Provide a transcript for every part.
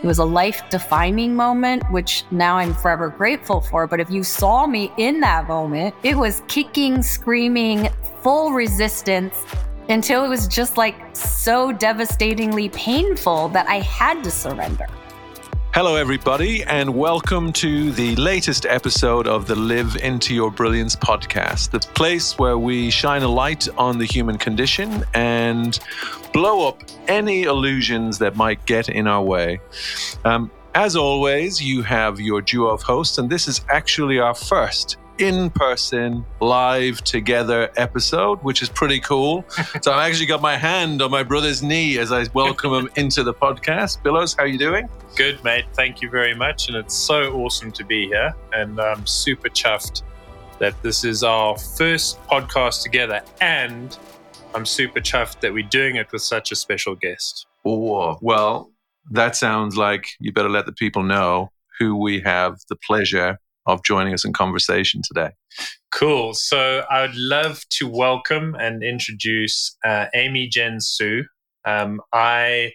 It was a life defining moment, which now I'm forever grateful for. But if you saw me in that moment, it was kicking, screaming, full resistance until it was just like so devastatingly painful that I had to surrender. Hello, everybody, and welcome to the latest episode of the Live Into Your Brilliance podcast, the place where we shine a light on the human condition and blow up any illusions that might get in our way. Um, as always, you have your duo of hosts, and this is actually our first in person, live together episode, which is pretty cool. so I've actually got my hand on my brother's knee as I welcome him into the podcast. Billows, how are you doing? Good, mate. Thank you very much. And it's so awesome to be here. And I'm super chuffed that this is our first podcast together. And I'm super chuffed that we're doing it with such a special guest. Oh, well, that sounds like you better let the people know who we have the pleasure of joining us in conversation today. Cool. So I would love to welcome and introduce uh, Amy Jen Su. Um, I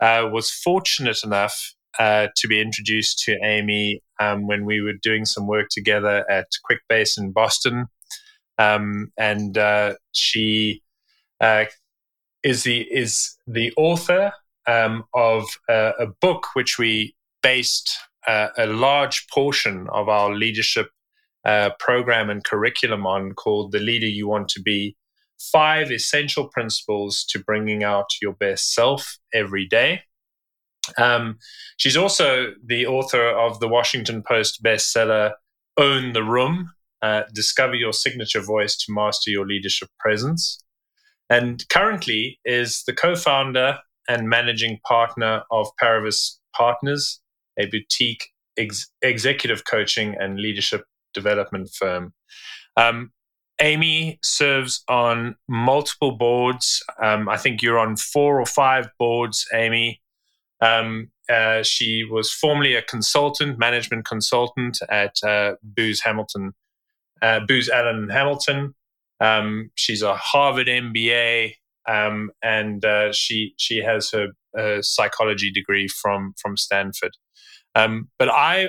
uh, was fortunate enough uh, to be introduced to Amy um, when we were doing some work together at QuickBase in Boston. Um, and uh, she uh, is the is the author um, of a book which we based uh, a large portion of our leadership uh, program and curriculum on called The Leader You Want to Be Five Essential Principles to Bringing Out Your Best Self Every Day. Um, she's also the author of the Washington Post bestseller Own the Room uh, Discover Your Signature Voice to Master Your Leadership Presence. And currently is the co founder and managing partner of Paravis Partners, a boutique ex- executive coaching and leadership development firm. Um, Amy serves on multiple boards. Um, I think you're on four or five boards, Amy. Um, uh, she was formerly a consultant, management consultant at uh, Booz Hamilton, uh, Booz Allen Hamilton. Um, she's a Harvard MBA, um, and uh, she she has her uh, psychology degree from from Stanford. Um, but I,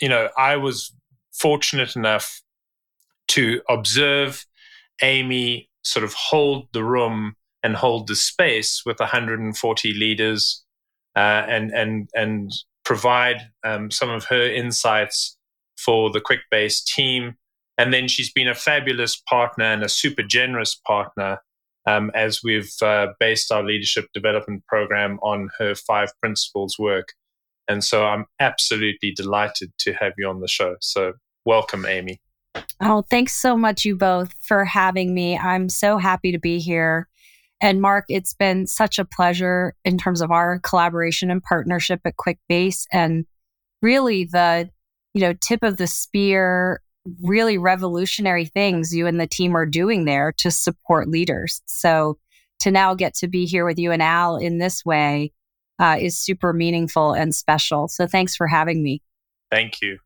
you know, I was fortunate enough to observe Amy sort of hold the room and hold the space with 140 leaders uh, and and and provide um, some of her insights for the QuickBase team. And then she's been a fabulous partner and a super generous partner um, as we've uh, based our leadership development program on her five principles work. And so I'm absolutely delighted to have you on the show. So welcome, Amy. Oh, thanks so much, you both, for having me. I'm so happy to be here. And Mark, it's been such a pleasure in terms of our collaboration and partnership at QuickBase and really the, you know, tip of the spear, really revolutionary things you and the team are doing there to support leaders. So to now get to be here with you and Al in this way uh, is super meaningful and special. So thanks for having me. Thank you.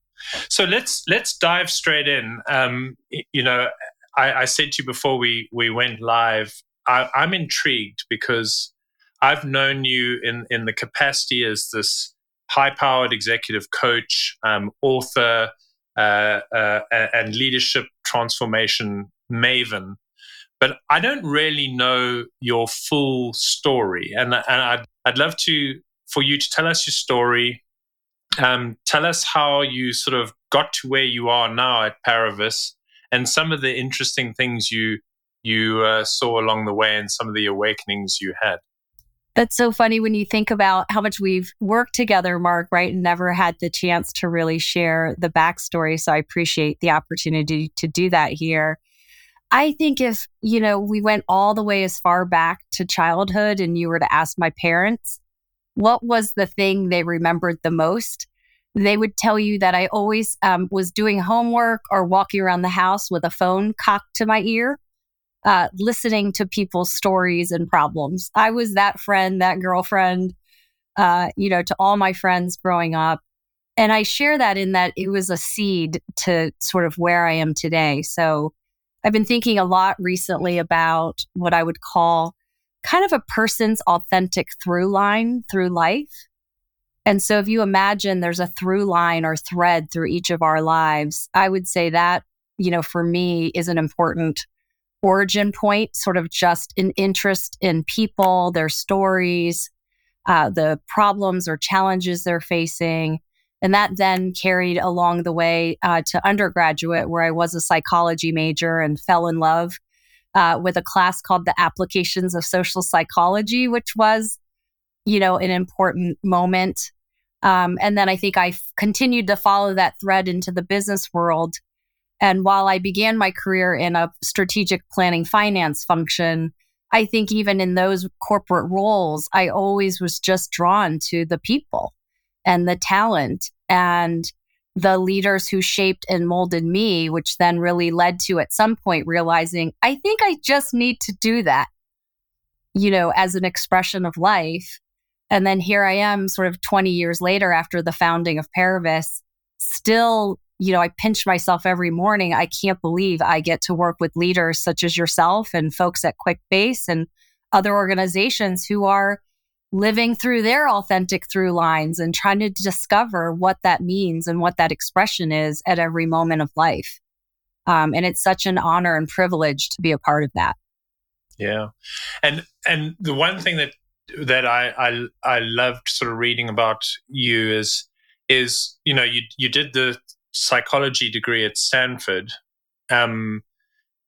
So let's let's dive straight in. Um, you know, I, I, said to you before we we went live. I, I'm intrigued because I've known you in in the capacity as this high powered executive coach, um, author, and leadership transformation maven but I don't really know your full story. And, and I'd, I'd love to for you to tell us your story. Um, tell us how you sort of got to where you are now at Paravis and some of the interesting things you you uh, saw along the way and some of the awakenings you had. That's so funny when you think about how much we've worked together, Mark, right? And never had the chance to really share the backstory. So I appreciate the opportunity to do that here. I think if, you know, we went all the way as far back to childhood and you were to ask my parents, what was the thing they remembered the most? They would tell you that I always um, was doing homework or walking around the house with a phone cocked to my ear, uh, listening to people's stories and problems. I was that friend, that girlfriend, uh, you know, to all my friends growing up. And I share that in that it was a seed to sort of where I am today. So, I've been thinking a lot recently about what I would call kind of a person's authentic through line through life. And so if you imagine there's a through line or thread through each of our lives, I would say that, you know, for me is an important origin point, sort of just an interest in people, their stories, uh, the problems or challenges they're facing. And that then carried along the way uh, to undergraduate, where I was a psychology major and fell in love uh, with a class called the Applications of Social Psychology, which was, you know, an important moment. Um, and then I think I continued to follow that thread into the business world and while I began my career in a strategic planning finance function, I think even in those corporate roles, I always was just drawn to the people and the talent and the leaders who shaped and molded me, which then really led to at some point realizing I think I just need to do that, you know, as an expression of life. And then here I am, sort of 20 years later after the founding of Paravis, still you know, I pinch myself every morning. I can't believe I get to work with leaders such as yourself and folks at QuickBase and other organizations who are living through their authentic through lines and trying to discover what that means and what that expression is at every moment of life. Um, and it's such an honor and privilege to be a part of that. Yeah, and and the one thing that that I I, I loved sort of reading about you is is you know you you did the psychology degree at Stanford, um,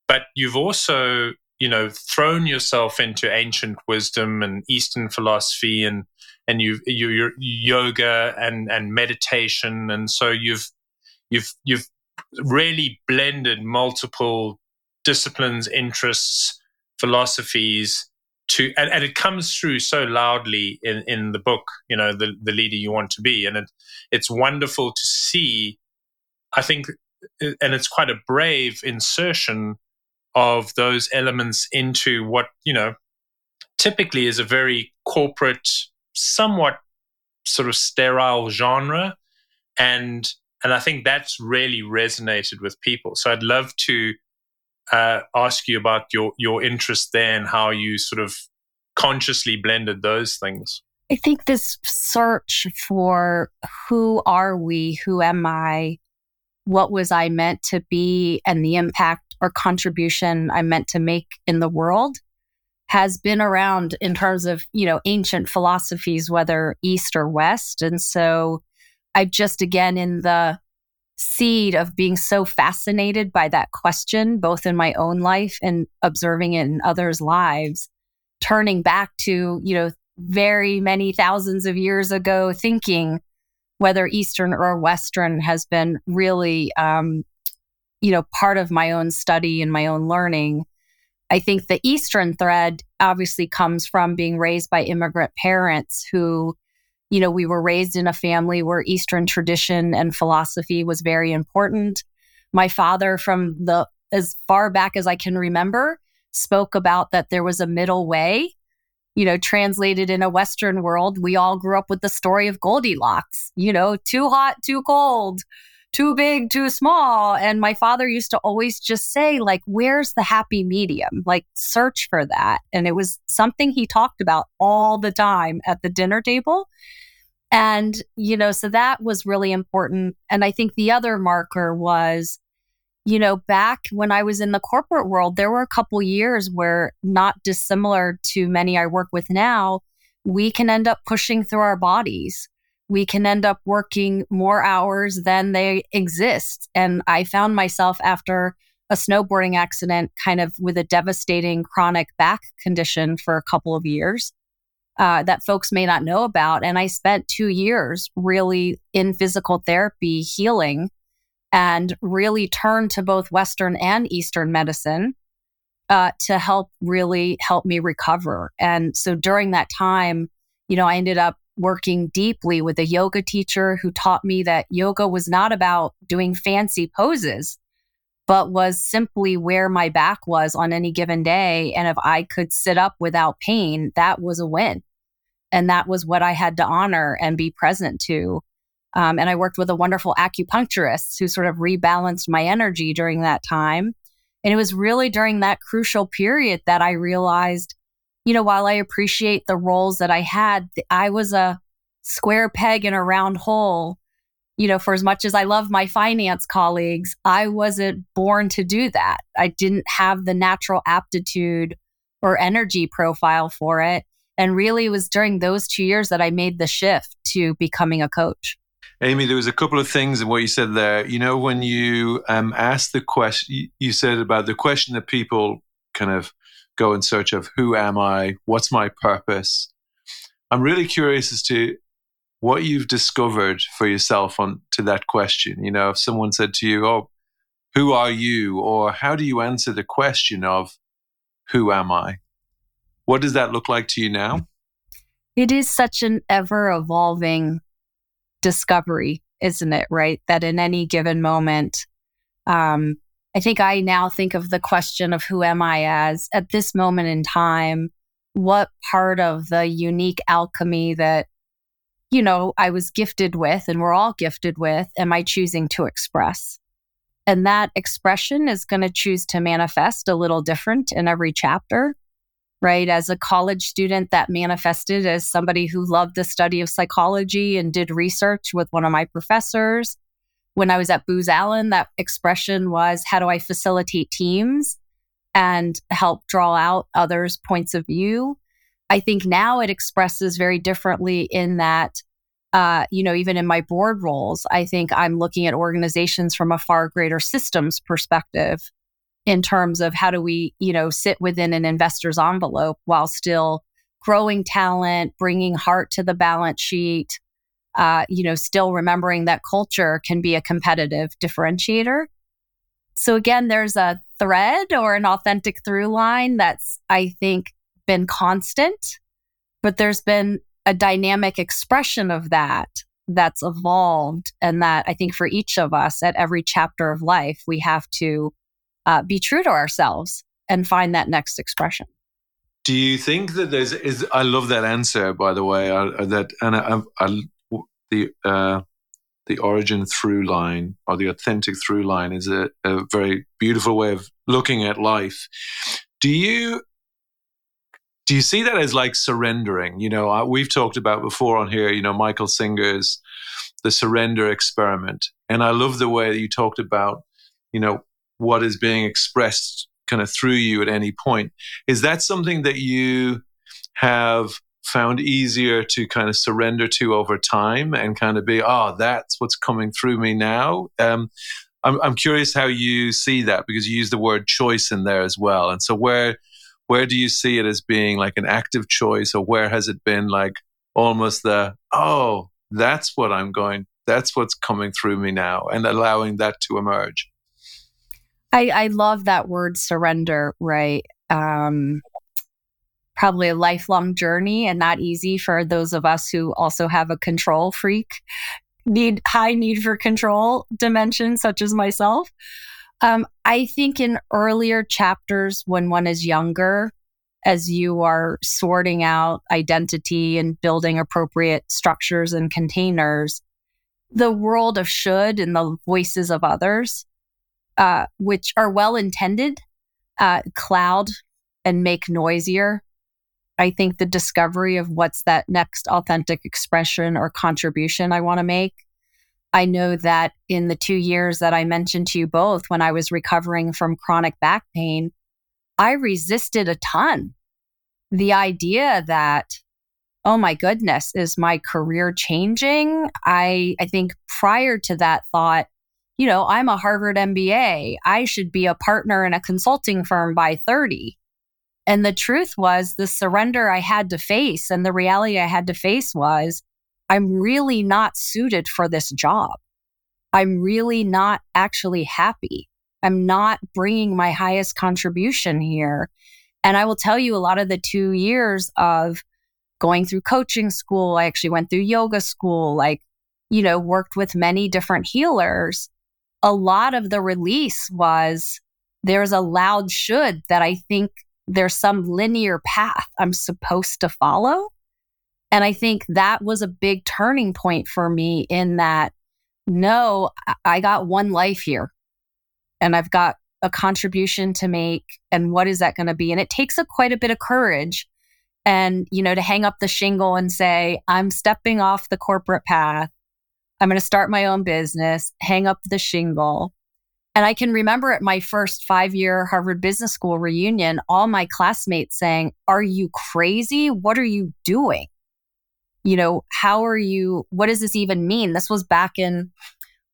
but you've also you know thrown yourself into ancient wisdom and Eastern philosophy and and you you yoga and and meditation. And so you've you've you've really blended multiple disciplines interests philosophies to and, and, it comes through so loudly in in the book you know the the leader you want to be. And it it's wonderful to see I think, and it's quite a brave insertion of those elements into what, you know, typically is a very corporate, somewhat sort of sterile genre. And and I think that's really resonated with people. So I'd love to uh, ask you about your your interest there and how you sort of consciously blended those things. I think this search for who are we, who am I, what was I meant to be and the impact or contribution I meant to make in the world has been around in terms of, you know, ancient philosophies, whether East or West. And so I just, again, in the seed of being so fascinated by that question, both in my own life and observing it in others' lives, turning back to, you know, very many thousands of years ago thinking whether Eastern or Western has been really, um, you know, part of my own study and my own learning. I think the Eastern thread obviously comes from being raised by immigrant parents who, you know, we were raised in a family where Eastern tradition and philosophy was very important. My father, from the as far back as I can remember, spoke about that there was a middle way you know, translated in a Western world, we all grew up with the story of Goldilocks, you know, too hot, too cold, too big, too small. And my father used to always just say, like, where's the happy medium? Like, search for that. And it was something he talked about all the time at the dinner table. And, you know, so that was really important. And I think the other marker was, you know, back when I was in the corporate world, there were a couple years where, not dissimilar to many I work with now, we can end up pushing through our bodies. We can end up working more hours than they exist. And I found myself after a snowboarding accident, kind of with a devastating chronic back condition for a couple of years. Uh, that folks may not know about. And I spent two years really in physical therapy healing and really turned to both Western and Eastern medicine uh, to help really help me recover. And so during that time, you know, I ended up working deeply with a yoga teacher who taught me that yoga was not about doing fancy poses, but was simply where my back was on any given day. And if I could sit up without pain, that was a win. And that was what I had to honor and be present to. Um, and I worked with a wonderful acupuncturist who sort of rebalanced my energy during that time. And it was really during that crucial period that I realized, you know, while I appreciate the roles that I had, I was a square peg in a round hole. You know, for as much as I love my finance colleagues, I wasn't born to do that. I didn't have the natural aptitude or energy profile for it. And really, it was during those two years that I made the shift to becoming a coach. Amy, there was a couple of things in what you said there. You know, when you um, asked the question, you said about the question that people kind of go in search of who am I? What's my purpose? I'm really curious as to what you've discovered for yourself on to that question. You know, if someone said to you, "Oh, who are you?" or "How do you answer the question of who am I?" What does that look like to you now? It is such an ever evolving discovery, isn't it? Right? That in any given moment, um, I think I now think of the question of who am I as at this moment in time, what part of the unique alchemy that, you know, I was gifted with and we're all gifted with, am I choosing to express? And that expression is going to choose to manifest a little different in every chapter right? As a college student, that manifested as somebody who loved the study of psychology and did research with one of my professors. When I was at Booz Allen, that expression was how do I facilitate teams and help draw out others' points of view? I think now it expresses very differently in that, uh, you know, even in my board roles, I think I'm looking at organizations from a far greater systems perspective in terms of how do we, you know, sit within an investor's envelope while still growing talent, bringing heart to the balance sheet, uh, you know, still remembering that culture can be a competitive differentiator. So again, there's a thread or an authentic through line that's, I think, been constant, but there's been a dynamic expression of that that's evolved. And that I think for each of us at every chapter of life, we have to uh, be true to ourselves and find that next expression. Do you think that there's is? I love that answer, by the way. I, that and I, I, the uh, the origin through line or the authentic through line is a, a very beautiful way of looking at life. Do you do you see that as like surrendering? You know, we've talked about before on here. You know, Michael Singer's the surrender experiment, and I love the way that you talked about. You know, what is being expressed kind of through you at any point. Is that something that you have found easier to kind of surrender to over time and kind of be, oh, that's what's coming through me now? Um, I'm, I'm curious how you see that because you use the word choice in there as well. And so where where do you see it as being like an active choice or where has it been like almost the oh that's what i'm going that's what's coming through me now and allowing that to emerge I, I love that word surrender, right? Um, probably a lifelong journey and not easy for those of us who also have a control freak need high need for control dimension such as myself um, i think in earlier chapters when one is younger as you are sorting out identity and building appropriate structures and containers the world of should and the voices of others uh, which are well intended, uh, cloud and make noisier. I think the discovery of what's that next authentic expression or contribution I want to make. I know that in the two years that I mentioned to you both, when I was recovering from chronic back pain, I resisted a ton. The idea that, oh my goodness, is my career changing? I, I think prior to that thought, you know, I'm a Harvard MBA. I should be a partner in a consulting firm by 30. And the truth was, the surrender I had to face and the reality I had to face was, I'm really not suited for this job. I'm really not actually happy. I'm not bringing my highest contribution here. And I will tell you, a lot of the two years of going through coaching school, I actually went through yoga school, like, you know, worked with many different healers a lot of the release was there's a loud should that I think there's some linear path I'm supposed to follow. And I think that was a big turning point for me in that no, I got one life here and I've got a contribution to make. And what is that going to be? And it takes a quite a bit of courage and, you know, to hang up the shingle and say, I'm stepping off the corporate path. I'm going to start my own business, hang up the shingle. And I can remember at my first five year Harvard Business School reunion, all my classmates saying, Are you crazy? What are you doing? You know, how are you? What does this even mean? This was back in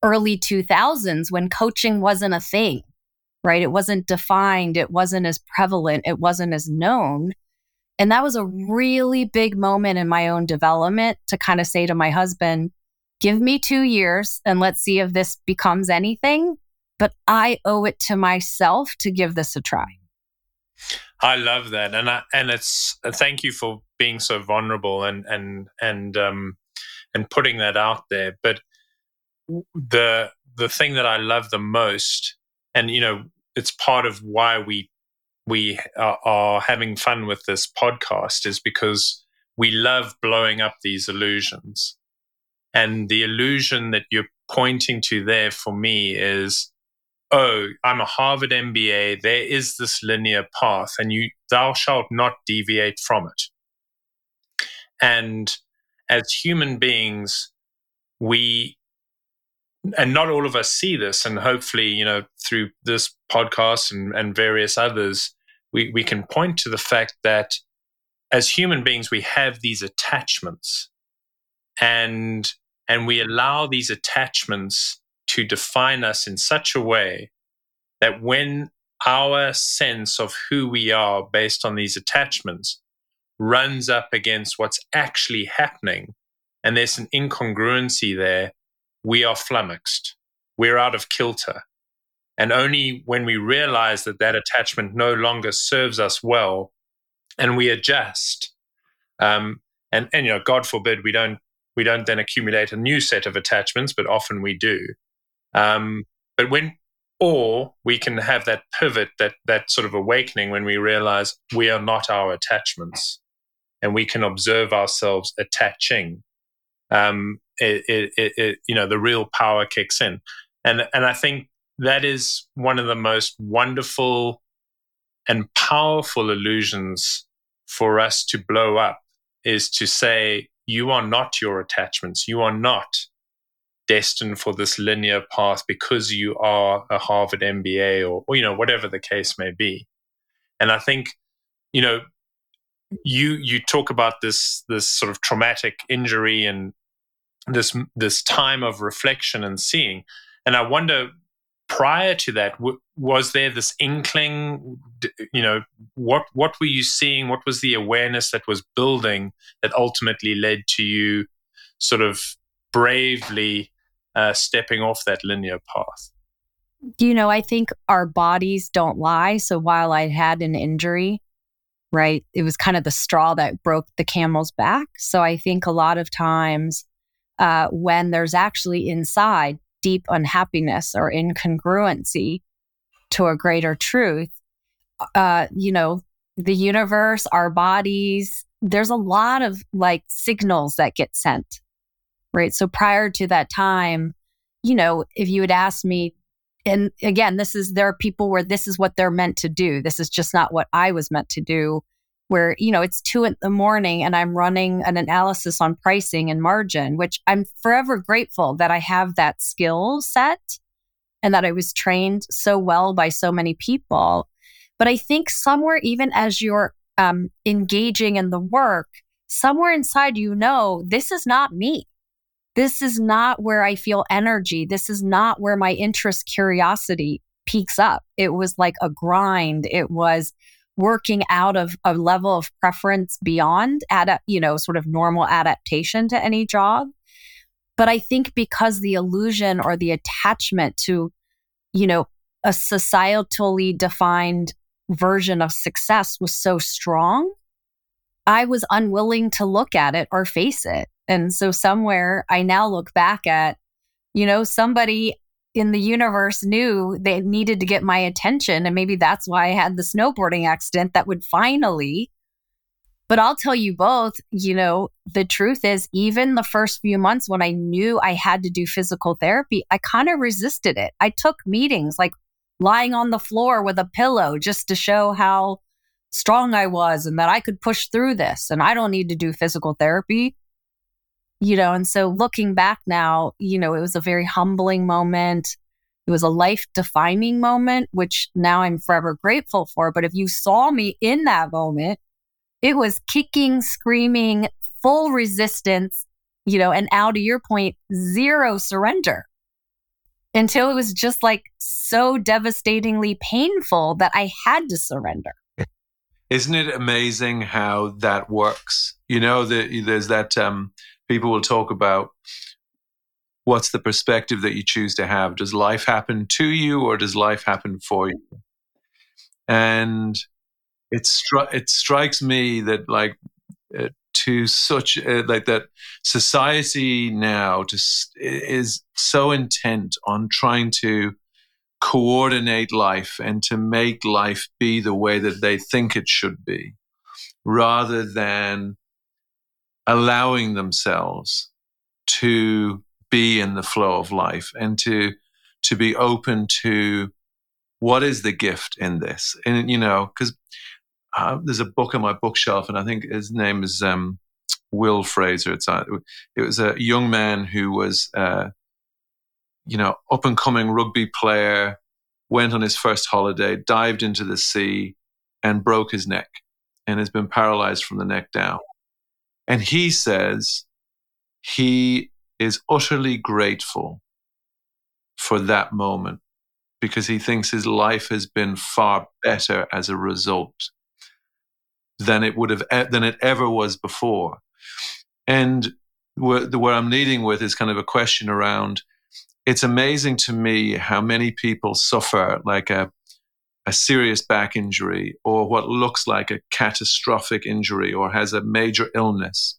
early 2000s when coaching wasn't a thing, right? It wasn't defined, it wasn't as prevalent, it wasn't as known. And that was a really big moment in my own development to kind of say to my husband, give me two years and let's see if this becomes anything. But I owe it to myself to give this a try. I love that, and I, and it's thank you for being so vulnerable and and and um and putting that out there. But the the thing that I love the most, and you know, it's part of why we we are, are having fun with this podcast is because we love blowing up these illusions. And the illusion that you're pointing to there for me is, oh, I'm a Harvard MBA. There is this linear path, and you thou shalt not deviate from it. And as human beings, we and not all of us see this and hopefully you know through this podcast and, and various others we, we can point to the fact that as human beings we have these attachments and and we allow these attachments to define us in such a way that when our sense of who we are based on these attachments runs up against what's actually happening and there's an incongruency there we are flummoxed. We're out of kilter. And only when we realize that that attachment no longer serves us well and we adjust, um, and, and, you know, God forbid we don't, we don't then accumulate a new set of attachments, but often we do. Um, but when, or we can have that pivot, that, that sort of awakening when we realize we are not our attachments and we can observe ourselves attaching um, it, it, it, you know, the real power kicks in. And, and I think that is one of the most wonderful and powerful illusions for us to blow up is to say, you are not your attachments. You are not destined for this linear path because you are a Harvard MBA or, or, you know, whatever the case may be. And I think, you know, you you talk about this this sort of traumatic injury and this this time of reflection and seeing and i wonder prior to that w- was there this inkling you know what what were you seeing? What was the awareness that was building that ultimately led to you sort of bravely uh, stepping off that linear path? You know i think our bodies don't lie. So while i had an injury right it was kind of the straw that broke the camel's back. So i think a lot of times uh, when there's actually inside deep unhappiness or incongruency to a greater truth. Uh, you know, the universe, our bodies, there's a lot of like signals that get sent, right? So prior to that time, you know, if you had asked me, and again, this is, there are people where this is what they're meant to do. This is just not what I was meant to do where you know it's two in the morning and i'm running an analysis on pricing and margin which i'm forever grateful that i have that skill set and that i was trained so well by so many people. But i think somewhere even as you're um, engaging in the work somewhere inside you know this is not me. This is not where i feel energy. This is not where my interest curiosity peaks up. It was like a grind. It was working out of a level of preference beyond at you know sort of normal adaptation to any job. But i think because the illusion or the attachment to you know a societally defined version of success was so strong i was unwilling to look at it or face it. And so somewhere i now look back at you know somebody in the universe knew they needed to get my attention. And maybe that's why I had the snowboarding accident that would finally. But I'll tell you both, you know, the truth is, even the first few months when I knew I had to do physical therapy, I kind of resisted it. I took meetings like lying on the floor with a pillow just to show how strong I was and that I could push through this and I don't need to do physical therapy. You know, and so looking back now, you know, it was a very humbling moment. It was a life defining moment, which now I'm forever grateful for. But if you saw me in that moment, it was kicking, screaming, full resistance, you know, and out of your point, zero surrender until it was just like so devastatingly painful that I had to surrender. Isn't it amazing how that works? You know, the, there's that um, people will talk about what's the perspective that you choose to have. Does life happen to you or does life happen for you? And it, stri- it strikes me that, like, uh, to such uh, like that society now just is so intent on trying to coordinate life and to make life be the way that they think it should be rather than allowing themselves to be in the flow of life and to to be open to what is the gift in this and you know because uh, there's a book on my bookshelf and i think his name is um, will fraser it's uh, it was a young man who was uh, you know, up and coming rugby player, went on his first holiday, dived into the sea, and broke his neck and has been paralyzed from the neck down. And he says he is utterly grateful for that moment because he thinks his life has been far better as a result than it would have than it ever was before. And where, I'm leading with is kind of a question around it's amazing to me how many people suffer like a a serious back injury or what looks like a catastrophic injury or has a major illness.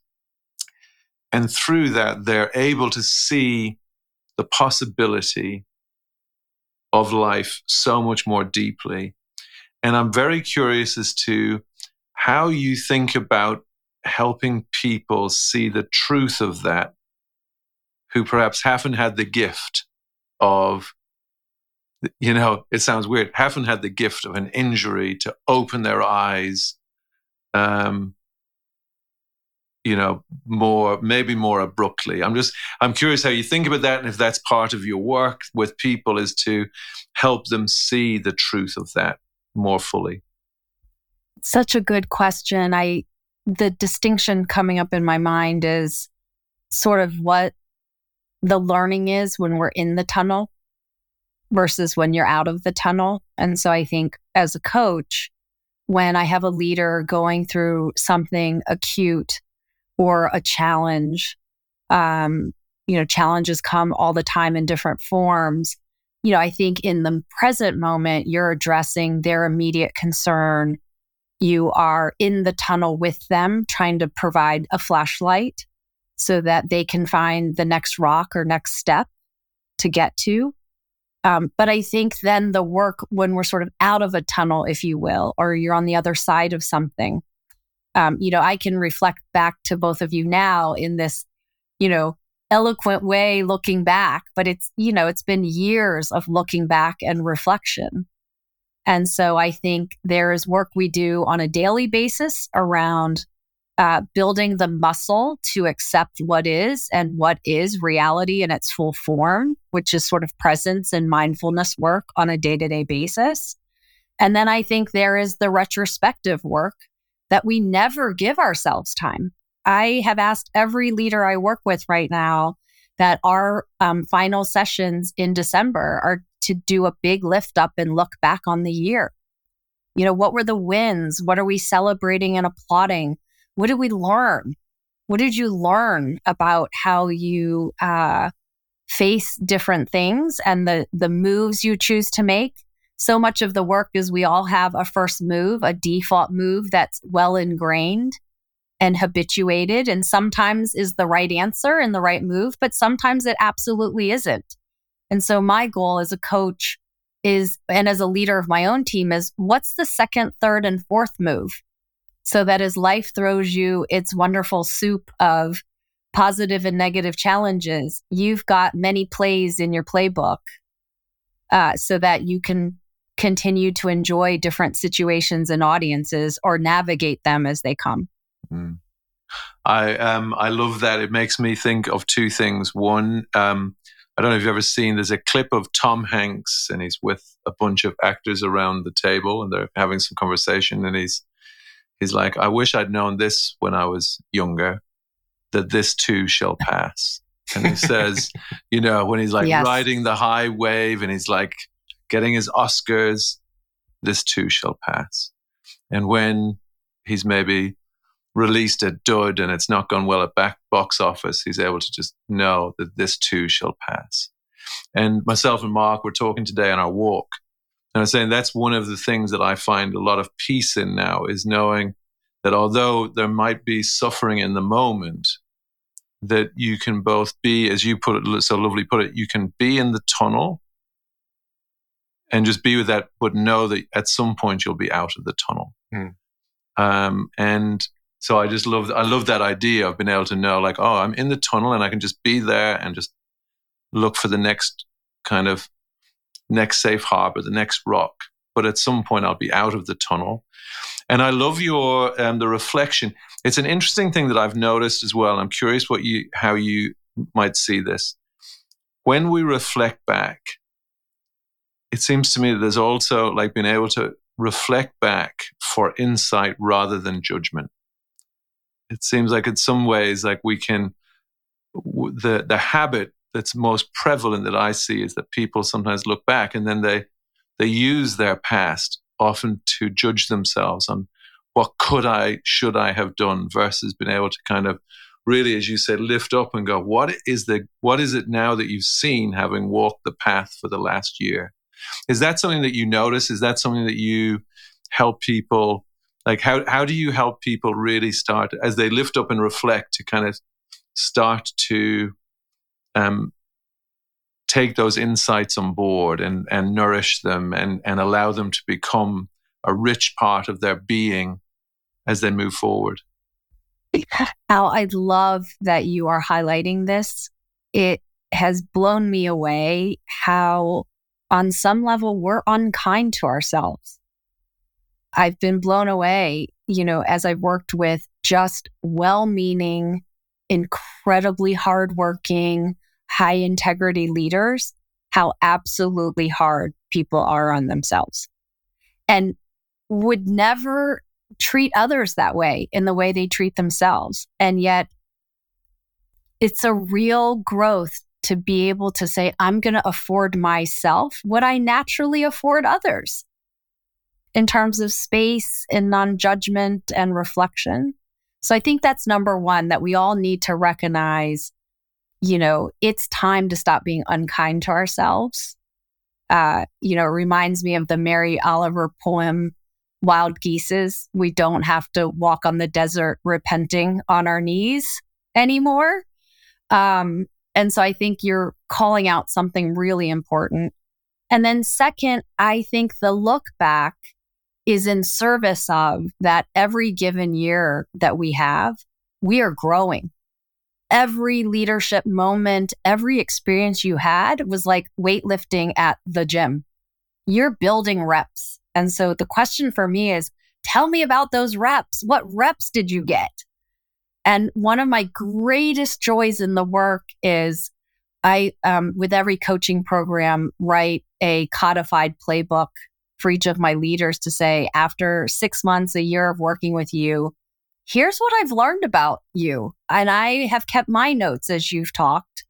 And through that, they're able to see the possibility of life so much more deeply. And I'm very curious as to how you think about helping people see the truth of that who perhaps haven't had the gift of, you know, it sounds weird, haven't had the gift of an injury to open their eyes, um, you know, more, maybe more abruptly. I'm just, I'm curious how you think about that and if that's part of your work with people is to help them see the truth of that more fully. Such a good question. I, the distinction coming up in my mind is sort of what the learning is when we're in the tunnel versus when you're out of the tunnel. And so I think as a coach, when I have a leader going through something acute or a challenge, um, you know, challenges come all the time in different forms. You know, I think in the present moment, you're addressing their immediate concern. You are in the tunnel with them, trying to provide a flashlight so that they can find the next rock or next step to get to. Um, but I think then the work when we're sort of out of a tunnel, if you will, or you're on the other side of something, um, you know, I can reflect back to both of you now in this, you know, eloquent way looking back, but it's, you know, it's been years of looking back and reflection. And so I think there is work we do on a daily basis around uh, building the muscle to accept what is and what is reality in its full form, which is sort of presence and mindfulness work on a day to day basis. And then I think there is the retrospective work that we never give ourselves time. I have asked every leader I work with right now that our um, final sessions in December are to do a big lift up and look back on the year. You know, what were the wins? What are we celebrating and applauding? What did we learn? What did you learn about how you uh, face different things and the the moves you choose to make? So much of the work is we all have a first move, a default move that's well ingrained and habituated, and sometimes is the right answer and the right move, but sometimes it absolutely isn't. And so my goal as a coach is, and as a leader of my own team, is what's the second, third, and fourth move? So that as life throws you its wonderful soup of positive and negative challenges, you've got many plays in your playbook uh, so that you can continue to enjoy different situations and audiences or navigate them as they come. Mm. I um I love that. It makes me think of two things. One, um, I don't know if you've ever seen. There's a clip of Tom Hanks, and he's with a bunch of actors around the table, and they're having some conversation, and he's he's like, "I wish I'd known this when I was younger, that this too shall pass." And he says, you know, when he's like yes. riding the high wave, and he's like getting his Oscars, this too shall pass. And when he's maybe released a dud and it's not gone well at back box office, he's able to just know that this too shall pass. And myself and Mark were talking today on our walk, and I was saying that's one of the things that I find a lot of peace in now is knowing that although there might be suffering in the moment, that you can both be, as you put it so lovely put it, you can be in the tunnel and just be with that, but know that at some point you'll be out of the tunnel. Mm. Um, and so I just love I love that idea of being able to know like oh I'm in the tunnel and I can just be there and just look for the next kind of next safe harbor the next rock but at some point I'll be out of the tunnel. And I love your um, the reflection. It's an interesting thing that I've noticed as well. I'm curious what you how you might see this. When we reflect back it seems to me that there's also like being able to reflect back for insight rather than judgment. It seems like in some ways like we can the the habit that's most prevalent that I see is that people sometimes look back and then they they use their past often to judge themselves on what could I should I have done versus being able to kind of really as you said lift up and go what is the what is it now that you've seen having walked the path for the last year? Is that something that you notice? Is that something that you help people like how how do you help people really start as they lift up and reflect to kind of start to um, take those insights on board and and nourish them and and allow them to become a rich part of their being as they move forward. Al i love that you are highlighting this. It has blown me away how on some level we're unkind to ourselves. I've been blown away, you know, as I've worked with just well meaning, incredibly hardworking, high integrity leaders, how absolutely hard people are on themselves and would never treat others that way in the way they treat themselves. And yet, it's a real growth to be able to say, I'm going to afford myself what I naturally afford others in terms of space and non judgment and reflection. So I think that's number one that we all need to recognize, you know, it's time to stop being unkind to ourselves. Uh, you know, it reminds me of the Mary Oliver poem, Wild Geeses. We don't have to walk on the desert repenting on our knees anymore. Um, and so I think you're calling out something really important. And then, second, I think the look back is in service of that every given year that we have, we are growing. Every leadership moment, every experience you had was like weightlifting at the gym. You're building reps. And so the question for me is tell me about those reps. What reps did you get? And one of my greatest joys in the work is I, um, with every coaching program, write a codified playbook for each of my leaders to say, after six months, a year of working with you, here's what I've learned about you. And I have kept my notes as you've talked.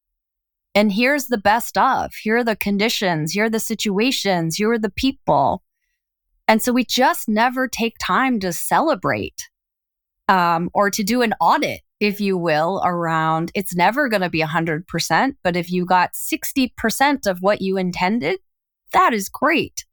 And here's the best of. Here are the conditions. Here are the situations. Here are the people. And so we just never take time to celebrate um, or to do an audit, if you will, around it's never going to be 100%. But if you got 60% of what you intended, that is great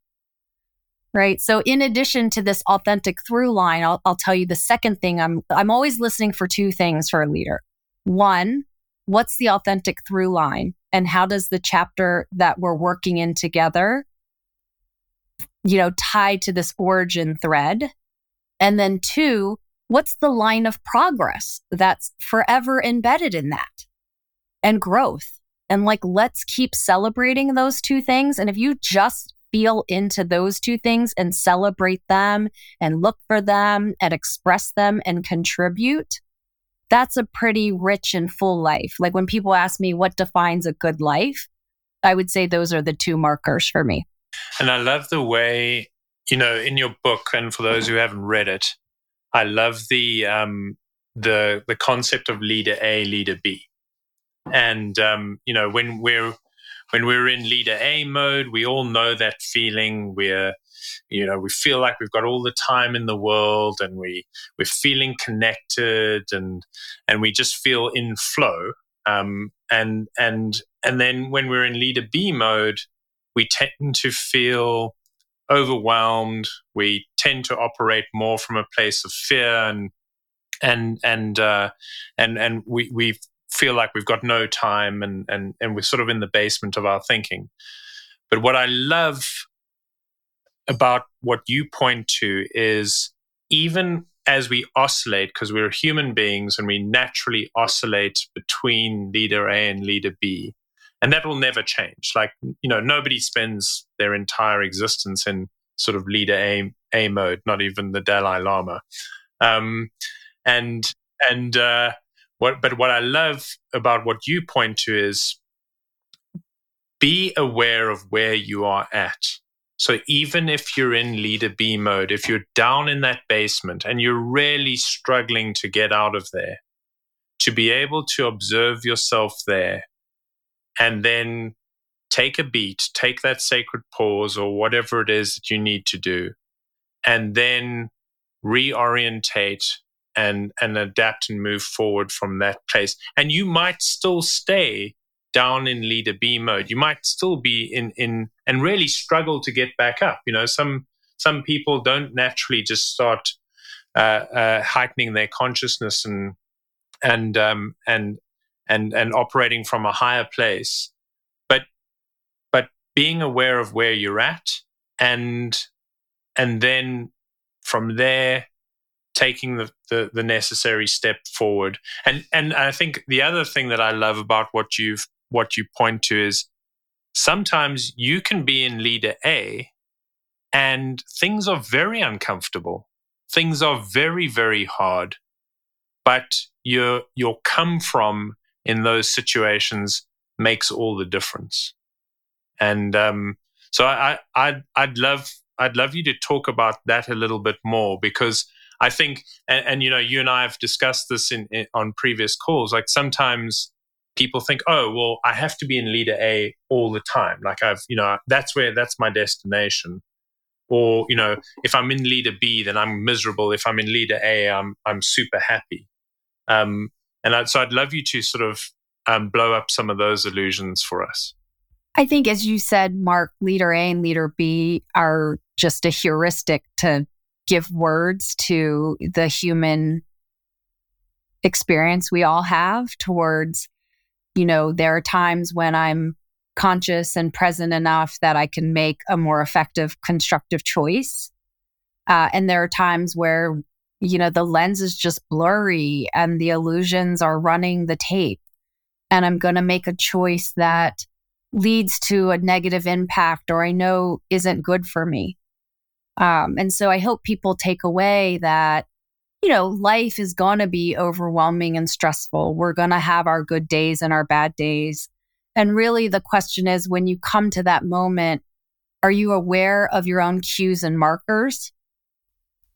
right? So in addition to this authentic through line I'll, I'll tell you the second thing i'm i'm always listening for two things for a leader. One what's the authentic through line and how does the chapter that we're working in together you know tie to this origin thread? And then two what's the line of progress that's forever embedded in that and growth? And like let's keep celebrating those two things. And if you just feel into those two things and celebrate them and look for them and express them and contribute, that's a pretty rich and full life. Like when people ask me what defines a good life, I would say those are the two markers for me. And I love the way, you know, in your book, and for those who haven't read it, I love the um, the the concept of leader A, leader B, and um, you know when we're when we're in leader A mode, we all know that feeling. We're you know we feel like we've got all the time in the world, and we we're feeling connected, and and we just feel in flow. Um, and and and then when we're in leader B mode, we tend to feel overwhelmed. We tend to operate more from a place of fear and and and uh, and and we we feel like we've got no time and and and we're sort of in the basement of our thinking. But what I love about what you point to is even as we oscillate, because we're human beings and we naturally oscillate between leader A and leader B, and that will never change. Like you know, nobody spends their entire existence in sort of leader A A mode, not even the Dalai Lama. Um, and and uh, what, but what I love about what you point to is be aware of where you are at. So even if you're in leader B mode, if you're down in that basement and you're really struggling to get out of there, to be able to observe yourself there and then take a beat, take that sacred pause or whatever it is that you need to do, and then reorientate and and adapt and move forward from that place. And you might still stay down in leader B mode. You might still be in in and really struggle to get back up. You know, some some people don't naturally just start uh, uh, heightening their consciousness and and um, and and and operating from a higher place. But but being aware of where you're at and and then from there taking the, the, the necessary step forward. And and I think the other thing that I love about what you've what you point to is sometimes you can be in leader A and things are very uncomfortable. Things are very, very hard. But your your come from in those situations makes all the difference. And um, so I, I I'd, I'd love I'd love you to talk about that a little bit more because I think, and, and, you know, you and I have discussed this in, in, on previous calls. Like sometimes people think, oh, well, I have to be in leader A all the time. Like I've, you know, that's where that's my destination. Or you know, if I'm in leader B, then I'm miserable. If I'm in leader A, I'm I'm super happy. Um, and I, so I'd love you to sort of um, blow up some of those illusions for us. I think, as you said, Mark, leader A and leader B are just a heuristic to give words to the human experience we all have towards, you know, there are times when I'm conscious and present enough that I can make a more effective, constructive choice. Uh, and there are times where, you know, the lens is just blurry and the illusions are running the tape. And I'm going to make a choice that leads to a negative impact or I know isn't good for me. Um, and so I hope people take away that, you know, life is going to be overwhelming and stressful. We're going to have our good days and our bad days. And really, the question is when you come to that moment, are you aware of your own cues and markers?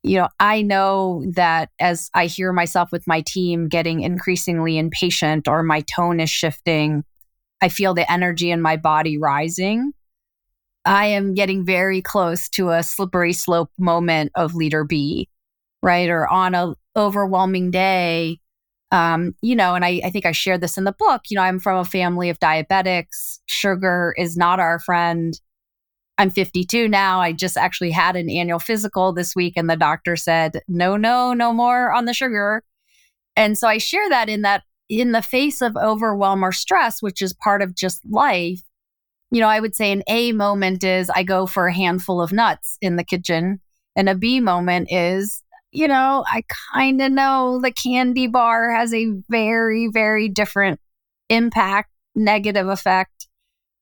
You know, I know that as I hear myself with my team getting increasingly impatient or my tone is shifting, I feel the energy in my body rising. I am getting very close to a slippery slope moment of leader B, right? Or on a overwhelming day. Um, you know, and I, I think I shared this in the book. You know, I'm from a family of diabetics. Sugar is not our friend. I'm 52 now. I just actually had an annual physical this week, and the doctor said, no, no, no more on the sugar. And so I share that in that in the face of overwhelm or stress, which is part of just life, you know, I would say an A moment is I go for a handful of nuts in the kitchen. And a B moment is, you know, I kind of know the candy bar has a very, very different impact, negative effect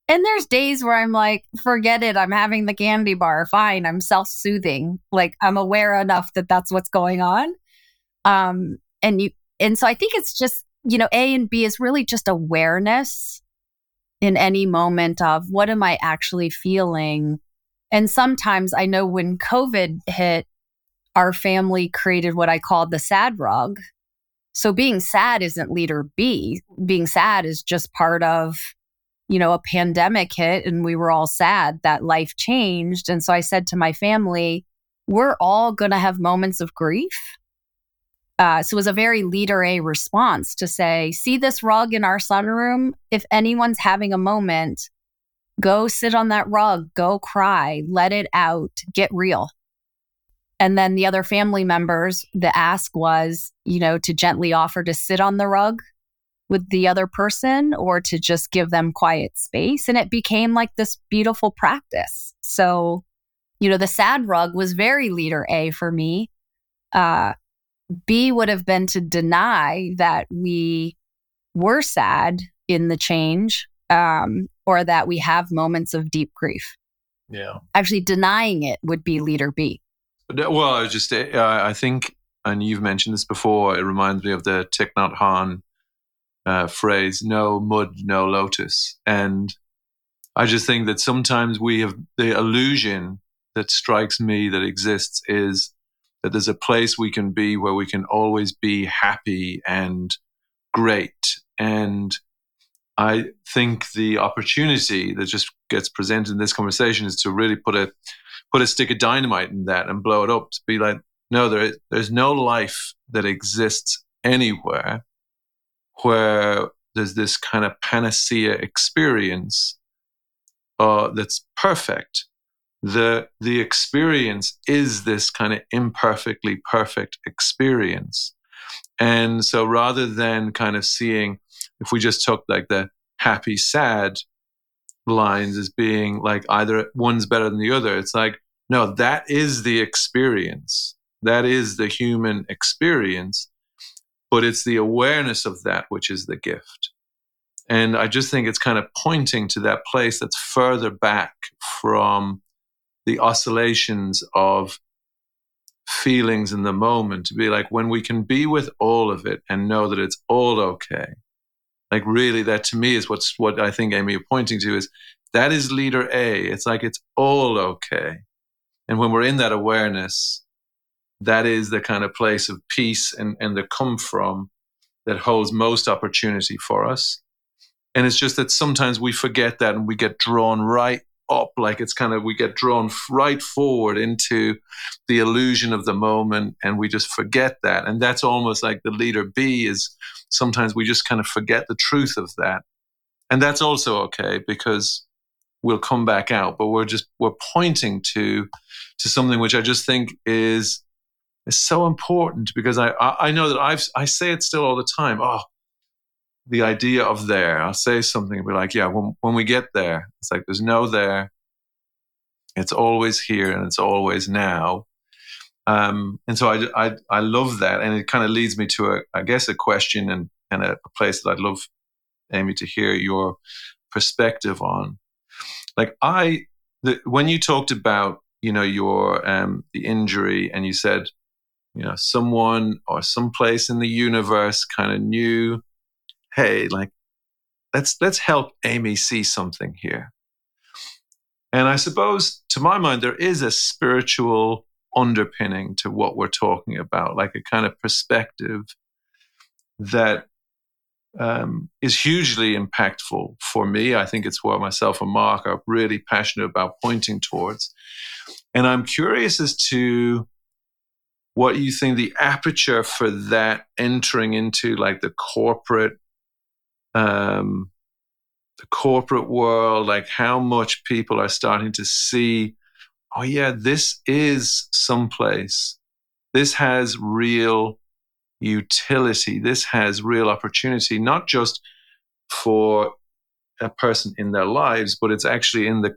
And there's days where I'm like, forget it. I'm having the candy bar. Fine. I'm self soothing. Like I'm aware enough that that's what's going on. Um, and you, and so I think it's just, you know, A and B is really just awareness in any moment of what am I actually feeling? And sometimes I know when COVID hit, our family created what I called the sad rug. So being sad isn't leader B. Being sad is just part of you know, a pandemic hit and we were all sad that life changed. And so I said to my family, we're all going to have moments of grief. Uh, so it was a very leader A response to say, see this rug in our sunroom? If anyone's having a moment, go sit on that rug, go cry, let it out, get real. And then the other family members, the ask was, you know, to gently offer to sit on the rug with the other person or to just give them quiet space. And it became like this beautiful practice. So, you know, the sad rug was very leader A for me. Uh, B would have been to deny that we were sad in the change um, or that we have moments of deep grief. Yeah. Actually, denying it would be leader B. Well, I just, uh, I think, and you've mentioned this before, it reminds me of the Thich Nhat Hanh uh, phrase, no mud, no lotus. And I just think that sometimes we have the illusion that strikes me that exists is that there's a place we can be where we can always be happy and great. And I think the opportunity that just gets presented in this conversation is to really put a put a stick of dynamite in that and blow it up to be like, no, there is, there's no life that exists anywhere where there's this kind of panacea experience uh, that's perfect. The, the experience is this kind of imperfectly perfect experience. And so rather than kind of seeing, if we just took like the happy, sad lines as being like either one's better than the other, it's like, no, that is the experience. That is the human experience but it's the awareness of that which is the gift. And I just think it's kind of pointing to that place that's further back from the oscillations of feelings in the moment to be like when we can be with all of it and know that it's all okay. Like really that to me is what's what I think Amy you're pointing to is that is leader A. It's like it's all okay. And when we're in that awareness, that is the kind of place of peace and, and the come from that holds most opportunity for us. And it's just that sometimes we forget that and we get drawn right up, like it's kind of, we get drawn right forward into the illusion of the moment and we just forget that. And that's almost like the leader B is sometimes we just kind of forget the truth of that. And that's also okay because we'll come back out, but we're just, we're pointing to, to something which I just think is is so important because I, I know that I've, I say it still all the time. Oh, the idea of there. I'll say something and be like, yeah, when, when we get there, it's like there's no there. It's always here and it's always now. Um, and so I, I, I love that. And it kind of leads me to, a, I guess, a question and, and a, a place that I'd love, Amy, to hear your perspective on. Like, I, the, when you talked about, you know, your, um, the injury and you said, you know someone or some place in the universe kind of knew hey like let's let's help amy see something here and i suppose to my mind there is a spiritual underpinning to what we're talking about like a kind of perspective that um, is hugely impactful for me. I think it's what myself and Mark are really passionate about pointing towards. And I'm curious as to what you think the aperture for that entering into like the corporate um the corporate world like how much people are starting to see oh yeah this is someplace. This has real utility. This has real opportunity not just for a person in their lives but it's actually in the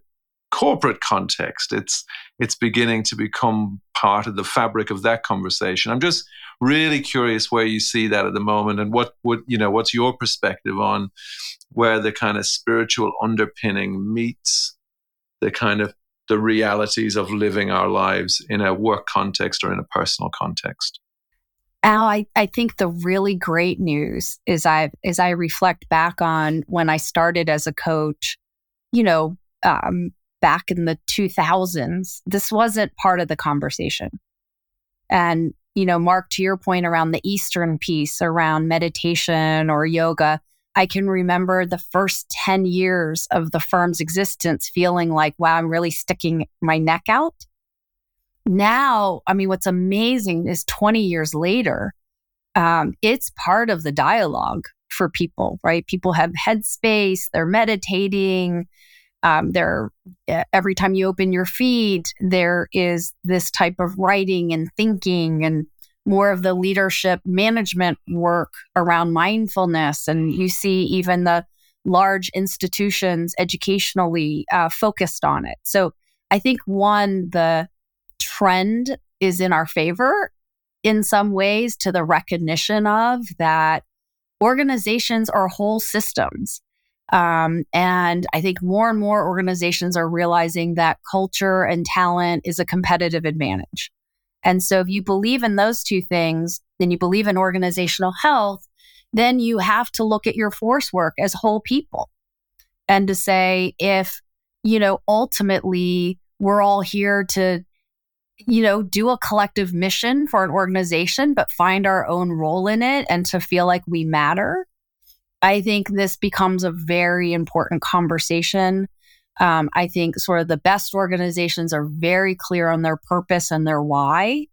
corporate context. It's it's beginning to become part of the fabric of that conversation. I'm just really curious where you see that at the moment and what would you know what's your perspective on where the kind of spiritual underpinning meets the kind of the realities of living our lives in a work context or in a personal context. Al, I, I think the really great news is I as I reflect back on when I started as a coach, you know, um, back in the 2000s, this wasn't part of the conversation. And, you know, Mark, to your point around the Eastern piece around meditation or yoga, I can remember the first 10 years of the firm's existence feeling like, wow, I'm really sticking my neck out. Now, I mean, what's amazing is 20 years later, um, it's part of the dialogue for people, right? People have headspace, they're meditating, um, there, every time you open your feed, there is this type of writing and thinking and more of the leadership management work around mindfulness. And you see even the large institutions educationally uh, focused on it. So I think one, the trend is in our favor in some ways to the recognition of that organizations are whole systems um, and I think more and more organizations are realizing that culture and talent is a competitive advantage. And so if you believe in those two things, then you believe in organizational health, then you have to look at your force work as whole people and to say, if, you know, ultimately we're all here to, you know, do a collective mission for an organization, but find our own role in it and to feel like we matter I think this becomes a very important conversation. Um, I think sort of the best organizations are very clear on their purpose and their why,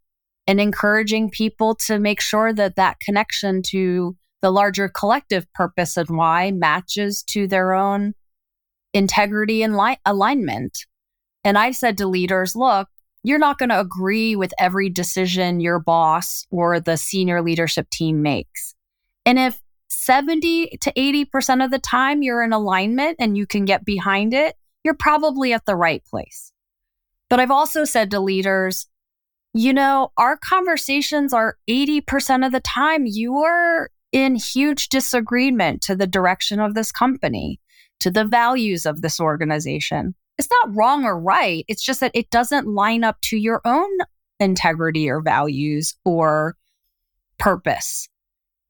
and encouraging people to make sure that that connection to the larger collective purpose and why matches to their own integrity and li- alignment. And I've said to leaders, look, you're not going to agree with every decision your boss or the senior leadership team makes. And if 70 to 80% of the time you're in alignment and you can get behind it, you're probably at the right place. But I've also said to leaders, you know, our conversations are 80% of the time you are in huge disagreement to the direction of this company, to the values of this organization. It's not wrong or right. It's just that it doesn't line up to your own integrity or values or purpose.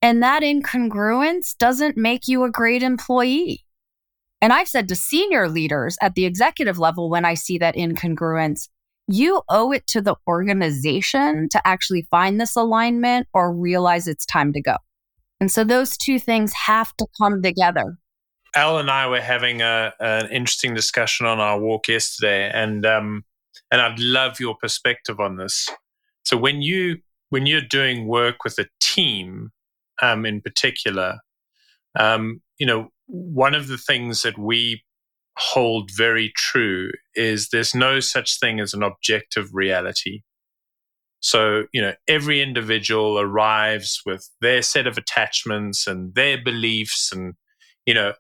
And that incongruence doesn't make you a great employee. And I've said to senior leaders at the executive level when I see that incongruence, you owe it to the organization to actually find this alignment or realize it's time to go. And so those two things have to come together. Al and I were having a, an interesting discussion on our walk yesterday, and um, and I'd love your perspective on this. So when you when you're doing work with a team, um, in particular, um, you know, one of the things that we hold very true is there's no such thing as an objective reality. So, you know, every individual arrives with their set of attachments and their beliefs and, you know,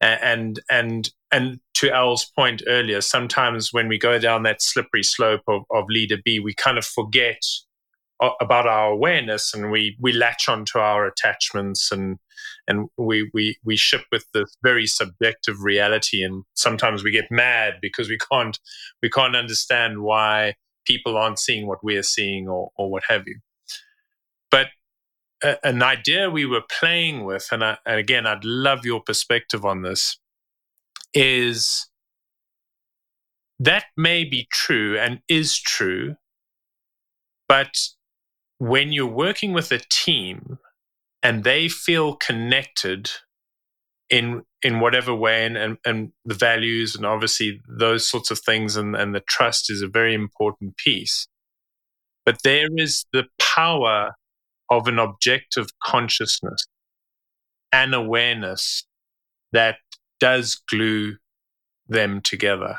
and, and, and to Al's point earlier, sometimes when we go down that slippery slope of, of leader B, we kind of forget about our awareness and we we latch onto our attachments and and we we we ship with this very subjective reality. And sometimes we get mad because we can't we can't understand why people aren't seeing what we're seeing or or what have you. But an idea we were playing with and, I, and again I'd love your perspective on this is that may be true and is true but when you're working with a team and they feel connected in in whatever way and, and, and the values and obviously those sorts of things and, and the trust is a very important piece but there is the power of an objective consciousness and awareness that does glue them together.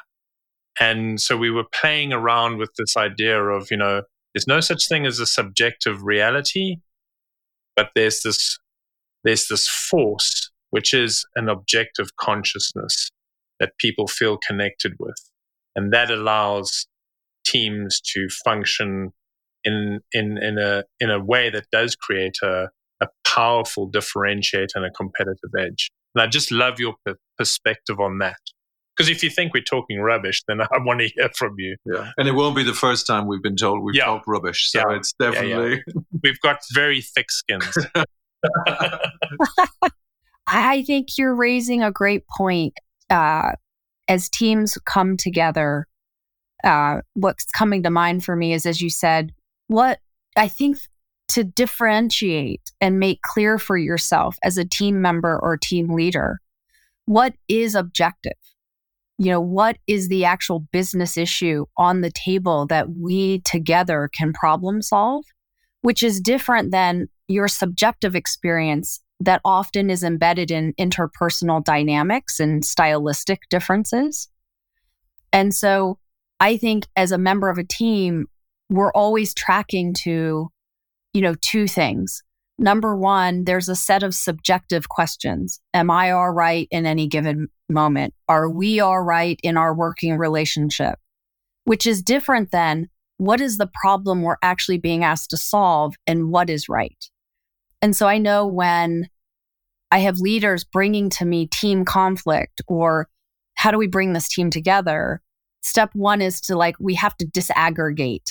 And so we were playing around with this idea of you know there's no such thing as a subjective reality, but there's this there's this force which is an objective consciousness that people feel connected with. and that allows teams to function in in in a in a way that does create a a powerful differentiator and a competitive edge. And I just love your p- perspective on that. Because if you think we're talking rubbish, then I want to hear from you. Yeah, and it won't be the first time we've been told we've yeah. talked rubbish. So yeah. it's definitely yeah, we've got very thick skins. I think you're raising a great point. Uh, as teams come together, uh, what's coming to mind for me is, as you said, what I think to differentiate and make clear for yourself as a team member or team leader what is objective you know what is the actual business issue on the table that we together can problem solve which is different than your subjective experience that often is embedded in interpersonal dynamics and stylistic differences and so i think as a member of a team we're always tracking to you know, two things. Number one, there's a set of subjective questions. Am I all right in any given moment? Are we all right in our working relationship? Which is different than what is the problem we're actually being asked to solve and what is right. And so I know when I have leaders bringing to me team conflict or how do we bring this team together? Step one is to like, we have to disaggregate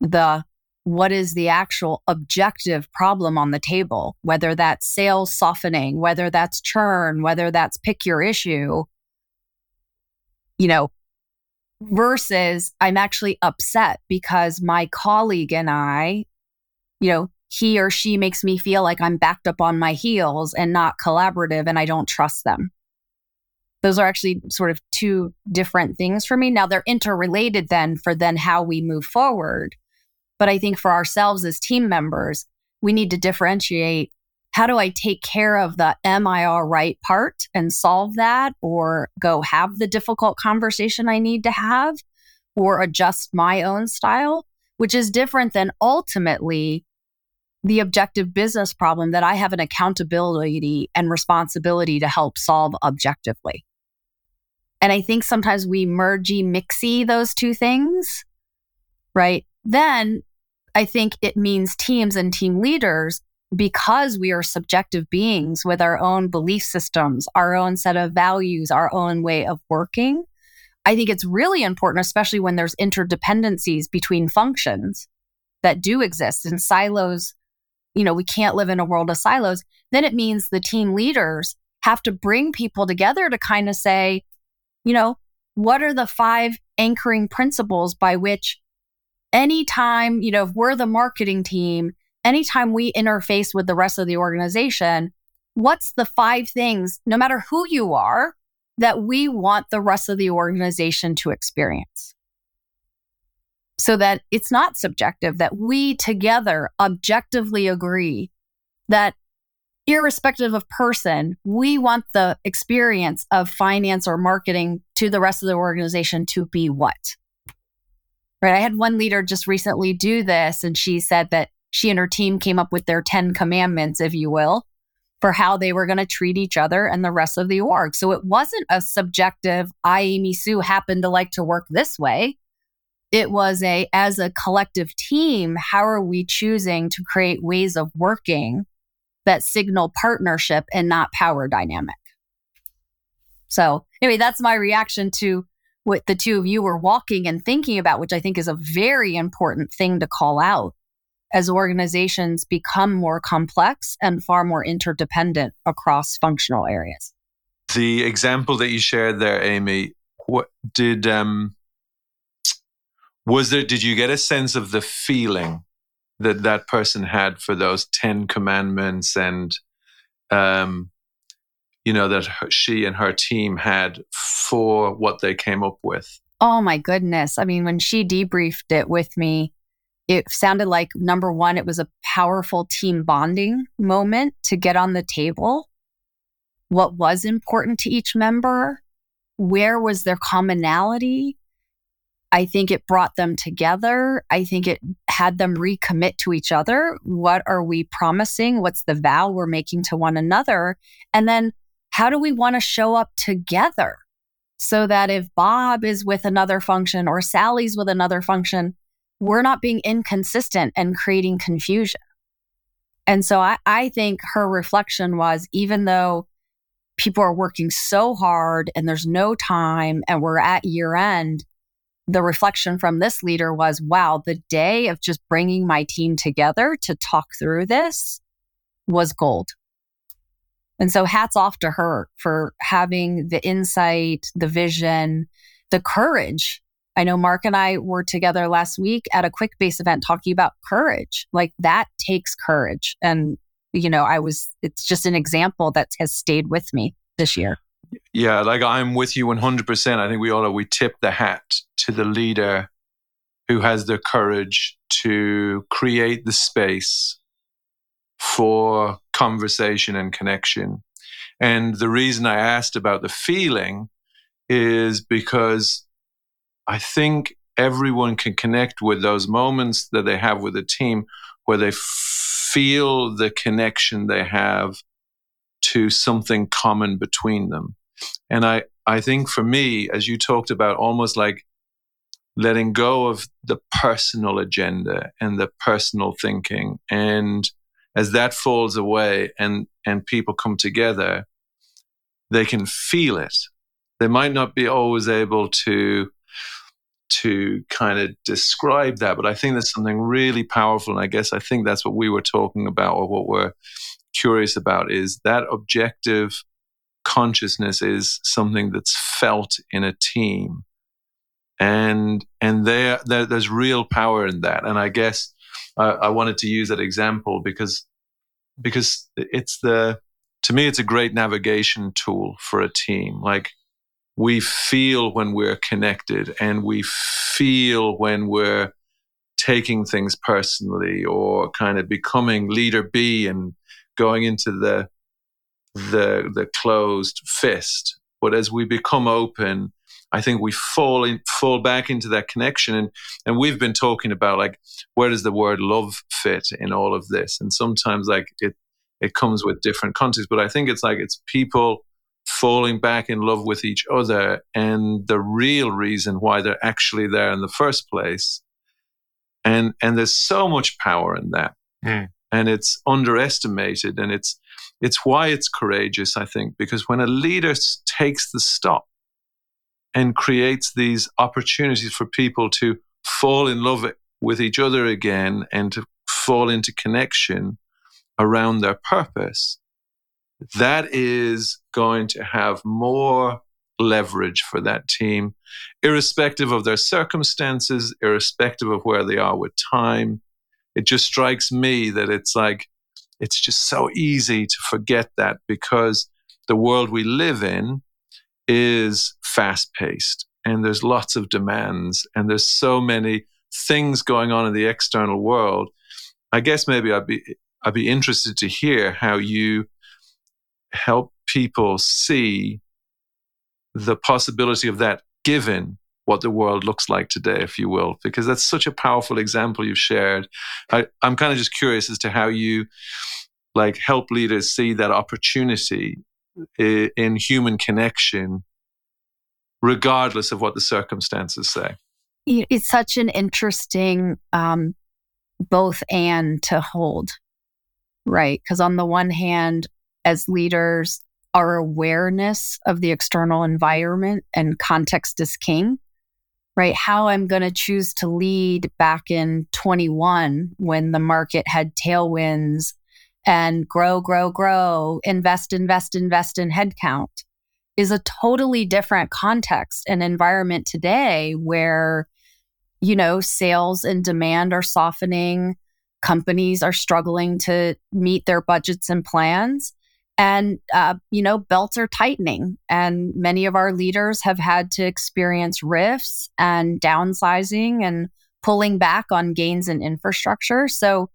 the what is the actual objective problem on the table, whether that's sales softening, whether that's churn, whether that's pick your issue, you know, versus I'm actually upset because my colleague and I, you know, he or she makes me feel like I'm backed up on my heels and not collaborative and I don't trust them. Those are actually sort of two different things for me. Now they're interrelated then for then how we move forward. But I think for ourselves as team members, we need to differentiate how do I take care of the am I all right part and solve that or go have the difficult conversation I need to have or adjust my own style, which is different than ultimately the objective business problem that I have an accountability and responsibility to help solve objectively. And I think sometimes we mergey mixy those two things, right? Then I think it means teams and team leaders, because we are subjective beings with our own belief systems, our own set of values, our own way of working. I think it's really important, especially when there's interdependencies between functions that do exist in silos. You know, we can't live in a world of silos. Then it means the team leaders have to bring people together to kind of say, you know, what are the five anchoring principles by which anytime, you know, if we're the marketing team, anytime we interface with the rest of the organization, what's the five things, no matter who you are, that we want the rest of the organization to experience? So that it's not subjective, that we together objectively agree that irrespective of person, we want the experience of finance or marketing to the rest of the organization to be what? Right. I had one leader just recently do this, and she said that she and her team came up with their 10 commandments, if you will, for how they were going to treat each other and the rest of the org. So it wasn't a subjective, I, Amy Su, happen to like to work this way. It was a, as a collective team, how are we choosing to create ways of working that signal partnership and not power dynamic? So, anyway, that's my reaction to what the two of you were walking and thinking about, which I think is a very important thing to call out as organizations become more complex and far more interdependent across functional areas. The example that you shared there, Amy, what did um was there did you get a sense of the feeling that that person had for those 10 commandments and um you know, that she and her team had for what they came up with? Oh my goodness. I mean, when she debriefed it with me, it sounded like number one, it was a powerful team bonding moment to get on the table. What was important to each member? Where was their commonality? I think it brought them together. I think it had them recommit to each other. What are we promising? What's the vow we're making to one another? And then how do we want to show up together? so that if Bob is with another function or Sally's with another function, we're not being inconsistent and creating confusion. And so I, I think her reflection was even though people are working so hard and there's no time and we're at year end, the reflection from this leader was wow, the day of just bringing my team together to talk through this was gold. And so hats off to her for having the insight, the vision, the courage. I know Mark and I were together last week at a QuickBase event talking about courage. Like that takes courage. And, you know, I was, it's just an example that has stayed with me this year. Yeah, like I'm with you 100%. I think we all are. we tip the hat to the leader who has the courage to create the space for conversation and connection. And the reason I asked about the feeling is because I think everyone can connect with those moments that they have with a team where they feel the connection they have to something common between them. And I, I think for me, as you talked about, almost like letting go of the personal agenda and the personal thinking and as that falls away and and people come together they can feel it. They might not be always able to to kind of describe that but i think there's something really powerful and i guess i think that's what we were talking about or what we're curious about is that objective consciousness is something that's felt in a team. And and there, there there's real power in that and i guess I, I wanted to use that example because because it's the to me it's a great navigation tool for a team. Like we feel when we're connected and we feel when we're taking things personally or kind of becoming leader B and going into the the the closed fist. But as we become open I think we fall in, fall back into that connection, and and we've been talking about like where does the word love fit in all of this, and sometimes like it it comes with different contexts, but I think it's like it's people falling back in love with each other, and the real reason why they're actually there in the first place, and and there's so much power in that, mm. and it's underestimated, and it's it's why it's courageous, I think, because when a leader takes the stop and creates these opportunities for people to fall in love with each other again and to fall into connection around their purpose, that is going to have more leverage for that team, irrespective of their circumstances, irrespective of where they are with time. It just strikes me that it's like, it's just so easy to forget that because the world we live in is fast paced and there's lots of demands and there's so many things going on in the external world. I guess maybe I'd be I'd be interested to hear how you help people see the possibility of that given what the world looks like today, if you will, because that's such a powerful example you've shared. I, I'm kind of just curious as to how you like help leaders see that opportunity in human connection, regardless of what the circumstances say. It's such an interesting um, both and to hold, right? Because on the one hand, as leaders, our awareness of the external environment and context is king, right? How I'm going to choose to lead back in 21 when the market had tailwinds and grow, grow, grow, invest, invest, invest in headcount is a totally different context and environment today where, you know, sales and demand are softening. Companies are struggling to meet their budgets and plans. And, uh, you know, belts are tightening. And many of our leaders have had to experience RIFs and downsizing and pulling back on gains in infrastructure. So,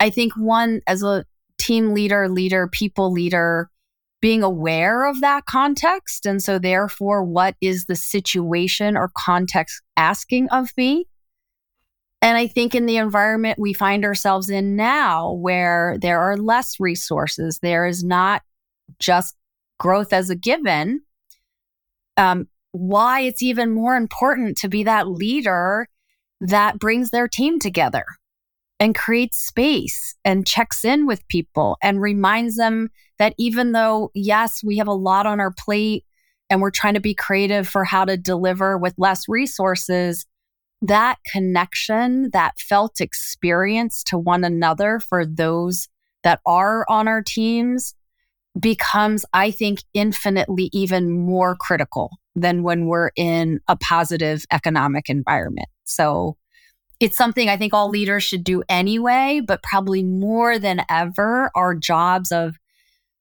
I think one, as a team leader, leader, people leader, being aware of that context. And so, therefore, what is the situation or context asking of me? And I think in the environment we find ourselves in now, where there are less resources, there is not just growth as a given. Um, why it's even more important to be that leader that brings their team together and creates space and checks in with people and reminds them that even though, yes, we have a lot on our plate and we're trying to be creative for how to deliver with less resources, that connection, that felt experience to one another for those that are on our teams becomes, I think, infinitely even more critical than when we're in a positive economic environment. So it's something I think all leaders should do anyway, but probably more than ever, our jobs of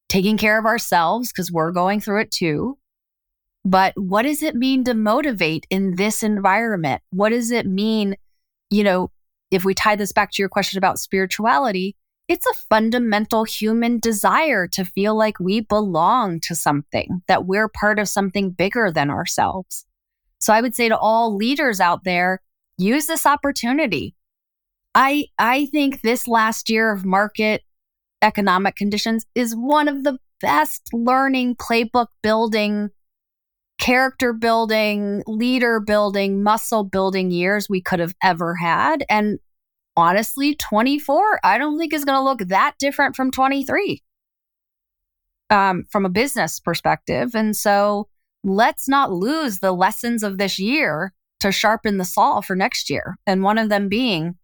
taking care of ourselves, because we're going through it too. But what does it mean to motivate in this environment? What does it mean, you know, if we tie this back to your question about spirituality, it's a fundamental human desire to feel like we belong to something, that we're part of something bigger than ourselves. So I would say to all leaders out there, use this opportunity. I I think this last year of market economic conditions is one of the best learning playbook building character building, leader building, muscle building years we could have ever had and honestly, 24, I don't think is going to look that different from 23 um, from a business perspective. And so let's not lose the lessons of this year to sharpen the saw for next year. And one of them being,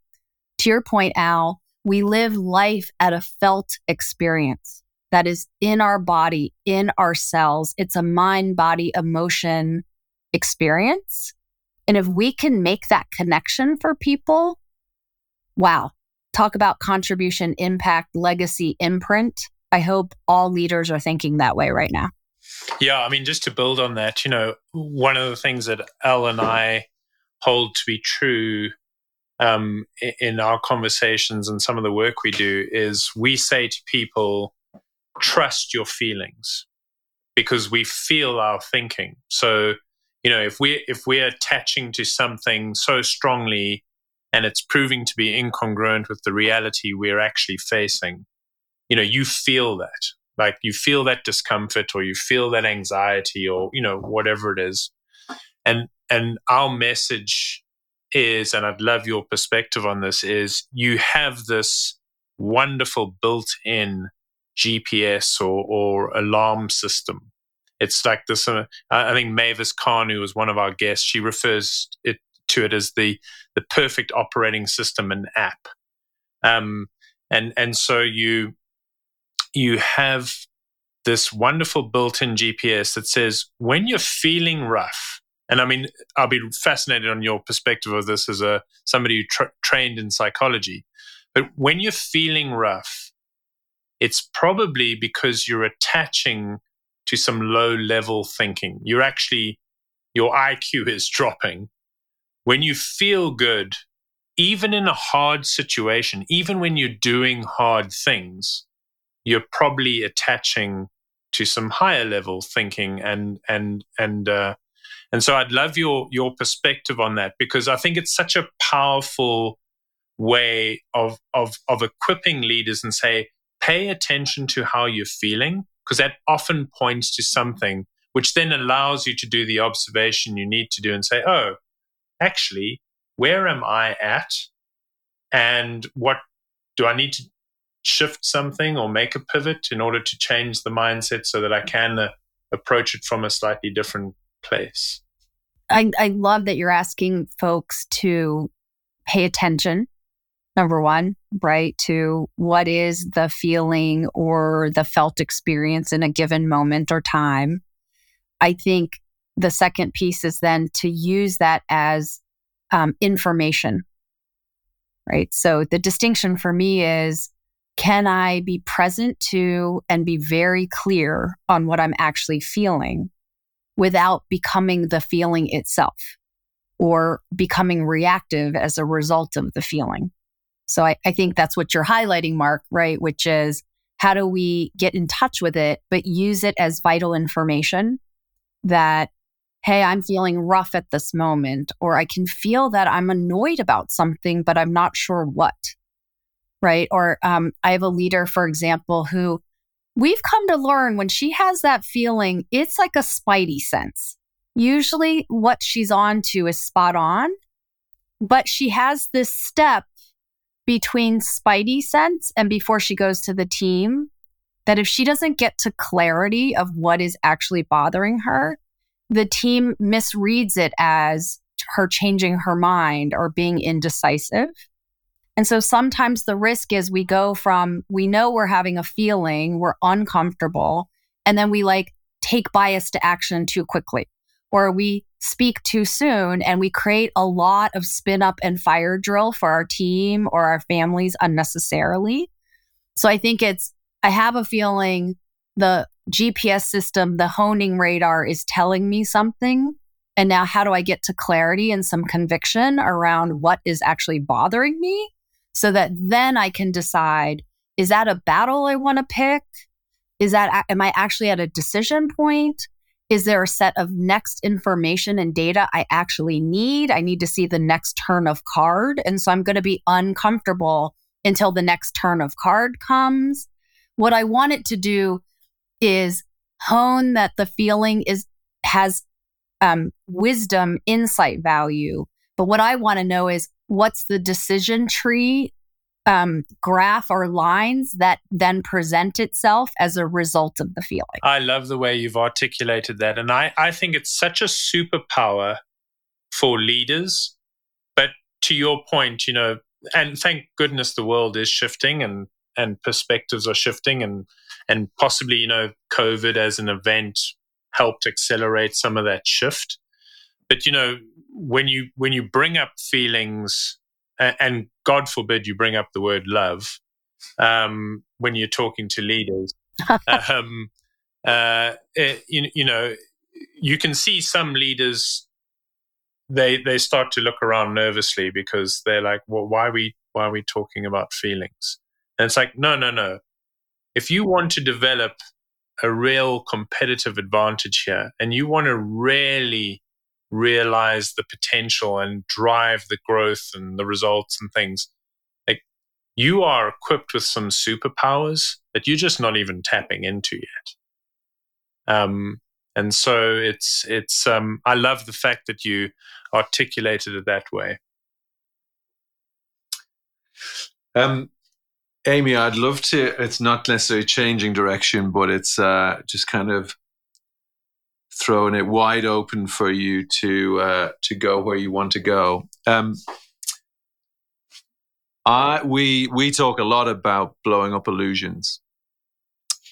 to your point, Al, we live life at a felt experience that is in our body, in our cells. It's a mind, body, emotion experience. And if we can make that connection for people, wow, talk about contribution, impact, legacy, imprint. I hope all leaders are thinking that way right now. Yeah, I mean, just to build on that, you know, one of the things that Al and I hold to be true um, in our conversations and some of the work we do is we say to people, trust your feelings because we feel our thinking. So, you know, if we if we're attaching to something so strongly and it's proving to be incongruent with the reality we're actually facing, you know, you feel that. Like you feel that discomfort or you feel that anxiety or, you know, whatever it is. And and our message is, and I'd love your perspective on this, is you have this wonderful built-in GPS or, or alarm system. It's like this. Uh, I think Mavis Khan, who was one of our guests, she refers it to it as the the perfect operating system and app. Um, and and so you you have this wonderful built-in GPS that says when you're feeling rough, and I mean I'll be fascinated on your perspective of this as a somebody who tra- trained in psychology, but when you're feeling rough, it's probably because you're attaching to some low level thinking. You're actually your IQ is dropping when you feel good, even in a hard situation, even when you're doing hard things, you're probably attaching to some higher level thinking and and and uh, and so I'd love your your perspective on that because I think it's such a powerful way of of of equipping leaders and say pay attention to how you're feeling because that often points to something which then allows you to do the observation you need to do and say oh actually, where am I at? And what do I need to shift something or make a pivot in order to change the mindset so that I can uh, approach it from a slightly different place? I, I love that you're asking folks to pay attention number one, right? To what is the feeling or the felt experience in a given moment or time. I think the second piece is then to use that as um, information, right? So the distinction for me is can I be present to and be very clear on what I'm actually feeling without becoming the feeling itself or becoming reactive as a result of the feeling? So I, I think that's what you're highlighting, Mark, right? Which is how do we get in touch with it, but use it as vital information that hey, I'm feeling rough at this moment, or I can feel that I'm annoyed about something, but I'm not sure what. Right. Or um, I have a leader, for example, who we've come to learn when she has that feeling, it's like a spidey sense. usually what she's on to is spot on, but she has this step between spidey sense and before she goes to the team that if she doesn't get to clarity of what is actually bothering her, the team misreads it as her changing her mind or being indecisive. And so sometimes the risk is we go from we know we're having a feeling, we're uncomfortable, and then we like take bias to action too quickly, or we speak too soon and we create a lot of spin up and fire drill for our team or our families unnecessarily. So I think it's, I have a feeling the GPS system, the honing radar is telling me something. And now, how do I get to clarity and some conviction around what is actually bothering me so that then I can decide is that a battle I want to pick? Is that, am I actually at a decision point? Is there a set of next information and data I actually need? I need to see the next turn of card. And so I'm going to be uncomfortable until the next turn of card comes. What I want it to do is hone that the feeling is has um, wisdom, insight value. But what I want to know is what's the decision tree um, graph or lines that then present itself as a result of the feeling. I love the way you've articulated that. And I, I think it's such a superpower for leaders. But to your point, you know, and thank goodness the world is shifting and, and perspectives are shifting and, and possibly, you know, COVID as an event helped accelerate some of that shift. But, you know, when you, when you bring up feelings and God forbid you bring up the word love um, when you're talking to leaders. um, uh, it, you, you know, you can see some leaders they they start to look around nervously because they're like, well, why are we why are we talking about feelings? And it's like, no, no, no. If you want to develop a real competitive advantage here, and you want to really realize the potential and drive the growth and the results and things. Like you are equipped with some superpowers that you're just not even tapping into yet. Um, and so it's it's um, I love the fact that you articulated it that way. Um, Amy, I'd love to. It's not necessarily changing direction, but it's uh, just kind of throwing it wide open for you to uh, to go where you want to go. Um, I we we talk a lot about blowing up illusions,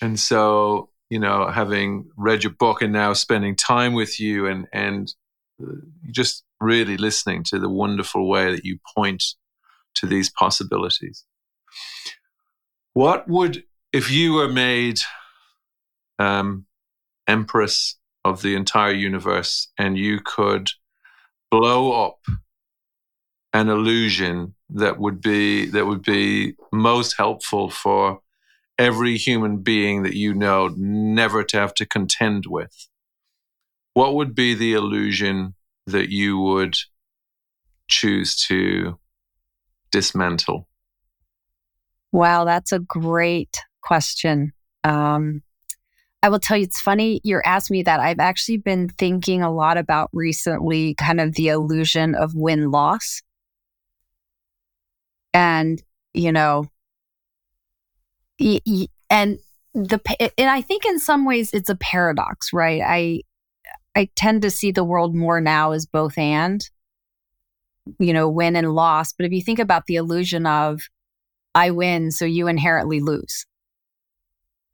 and so you know, having read your book and now spending time with you and and uh, just really listening to the wonderful way that you point to these possibilities. What would if you were made um, empress of the entire universe and you could blow up an illusion that would be that would be most helpful for every human being that you know never to have to contend with. What would be the illusion that you would choose to dismantle? Wow that's a great question. Um, I will tell you, it's funny you're asking me that. I've actually been thinking a lot about recently kind of the illusion of win loss. And, you know, and the, and I think in some ways it's a paradox, right? I, I tend to see the world more now as both and, you know, win and loss. But if you think about the illusion of I win, so you inherently lose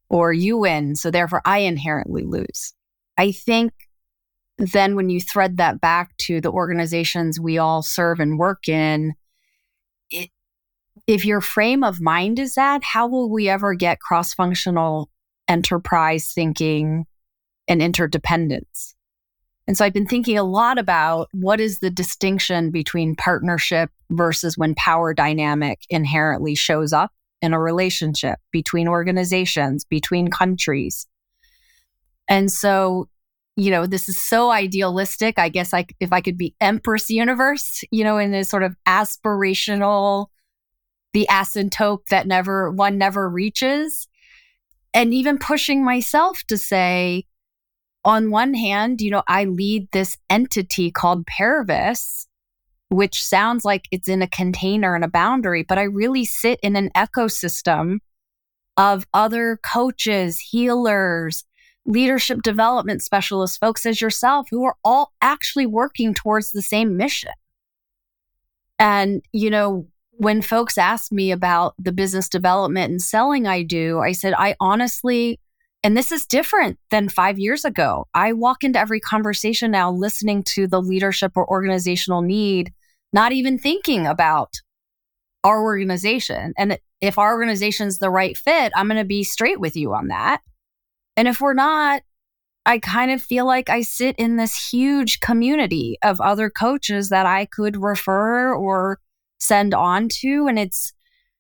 or you win, so therefore I inherently lose. I think then when you thread that back to the organizations we all serve and work in, it, if your frame of mind is that, how will we ever get cross functional enterprise thinking and interdependence? And so I've been thinking a lot about what is the distinction between partnership versus when power dynamic inherently shows up in a relationship between organizations, between countries. And so, you know, this is so idealistic. I guess I, if I could be Empress Universe, you know, in this sort of aspirational, the asymptote that never, one never reaches. And even pushing myself to say, on one hand, you know, I lead this entity called Paravis, which sounds like it's in a container and a boundary, but I really sit in an ecosystem of other coaches, healers, leadership development specialists, folks as yourself, who are all actually working towards the same mission. And, you know, when folks ask me about the business development and selling I do, I said, I honestly, and this is different than five years ago. I walk into every conversation now listening to the leadership or organizational need, not even thinking about our organization. And if our organization's the right fit, I'm going to be straight with you on that. And if we're not, I kind of feel like I sit in this huge community of other coaches that I could refer or send on to. And it's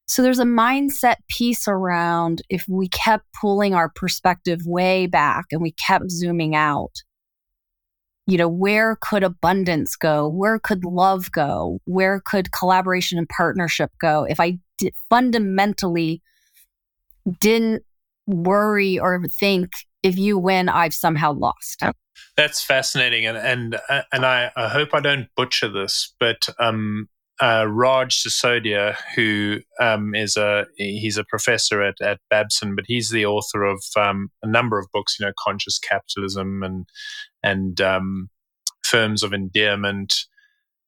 so there's a mindset piece around if we kept pulling our perspective way back and we kept zooming out, you know, where could abundance go? Where could love go? Where could collaboration and partnership go? If I fundamentally didn't worry or think if you win, I've somehow lost. That's fascinating, and and uh, and I, I hope I don't butcher this, but um, uh, Raj Sisodia, who um, is a he's a professor at, at Babson, but he's the author of um, a number of books, you know, Conscious Capitalism and and um, Firms of Endearment.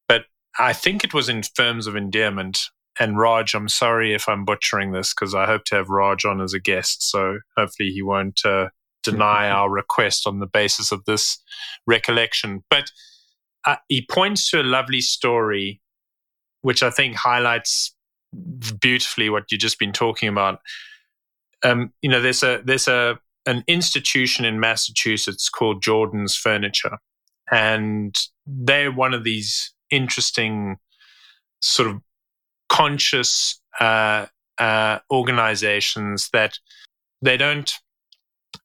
But I think it was in Firms of Endearment. And Raj, I'm sorry if I'm butchering this because I hope to have Raj on as a guest. So hopefully he won't uh, deny our request on the basis of this recollection. But uh, he points to a lovely story which I think highlights beautifully what you've just been talking about. Um, you know, there's a there's a an institution in Massachusetts called Jordan's Furniture, and they're one of these interesting sort of conscious uh, uh, organizations that they don't